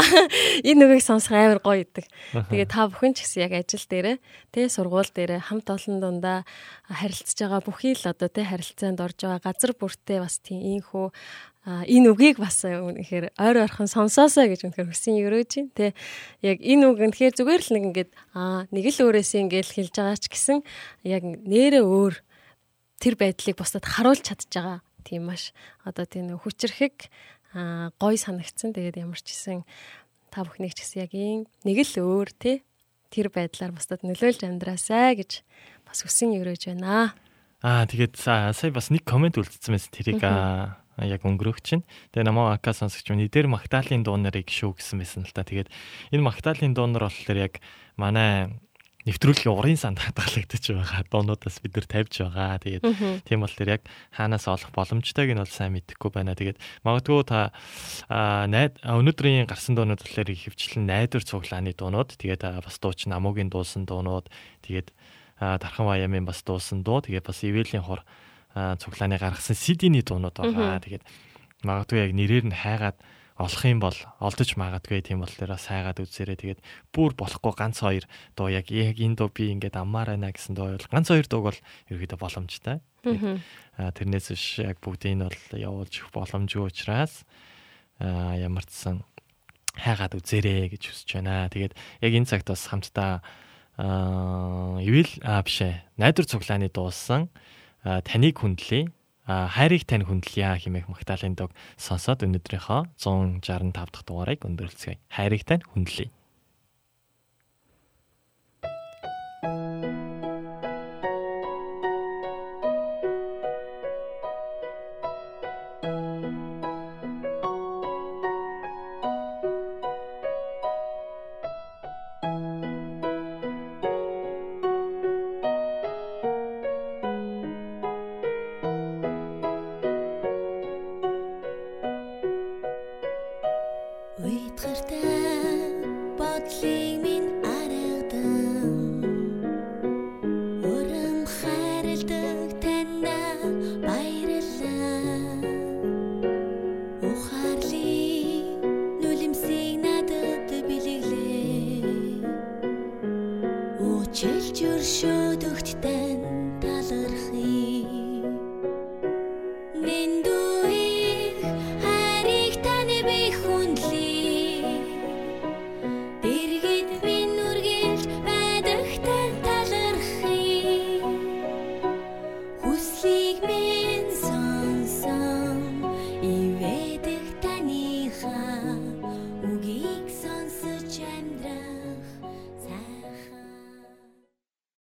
Энэ нүгийг сонсох амар гоё идэг. Тэгээ та бүхэн ч гэсэн яг ажил дээрээ тэ сургууль дээрээ хамт олон дундаа харилцаж байгаа бүхий л одоо тэ харилцаанд орж байгаа газар бүртээ бас тийм ийхүү энэ үгийг бас үнэхээр ойр ойрхон сонсоосоо гэж үнэхээр хүсэн өрөөж чинь тэ. Яг энэ үг үнэхээр зүгээр л нэг ингээд аа нэг л өөрөөсөө ингээд хэлж байгаа ч гэсэн яг нэрээ өөр тэр байдлыг бусдад харуулж чадж байгаа. Тийм маш одоо тийм хүчрэхэг гой санагдсан. Тэгээд ямар ч гэсэн та бүхнийг ч гэсэн яг нэг л өөр тий тэр байдлаар бусдад нөлөөлж амьдраасай гэж бас хүсэн өрөөж байна. Аа тэгээд сая бас нэг комент үлдсэн байсан тэрийг яг өнгөрөх чинь. Тэгээ намаа ака сонсогч минь дээр Магдалины дуу нарыг шүү гэсэн байсан л та. Тэгээд энэ Магдалины дуу нар болохоор яг манай нэвтрүүлгийн урын санд хадгалагдаж байгаа дуунуудаас бид нар тавьж байгаа. Тэгээд тийм бол тэр яг хаанаас олох боломжтойг нь бол сайн мэдэхгүй байна. Тэгээд магадгүй та найд өнөөдрийн гарсан дуунууд болохоор хөвчлэн найдвар цуглааны дуунууд тэгээд бас дууч намуугийн дуусан дуунууд тэгээд дархан баямын бас дуусан дуу тэгээд бас ивэлийн хор цуглааны гаргасан CD-ний дуунууд байгаа. Тэгээд магадгүй яг нэрээр нь хайгаад олох юм бол олдож магадгүй тийм болохоор сайгаад үзээрэй. Тэгээд бүр болохгүй ганц хоёр дуу яг яг энэ дуу би ингээд аммаар байна гэсэн дуу бол ганц хоёр дууг бол ерөөдөө боломжтой. Аа тэрнээс биш яг бүгдийг нь бол явуулж өгөх боломжгүй учраас аа ямар ч сан хайгаад үзээрэй гэж хүсэж байна. Тэгээд яг энэ цагт бас хамтдаа аа ивэл аа бишээ найдвар цуглааны дуусан таныг хүндлээ хайрыг тань хүндлэе хэмээх Магдалины дог сонсоод өнөөдрийнхөө 165 дахь дугаарыг өндөрлөцгөөе. Хайрыг тань хүндлэе.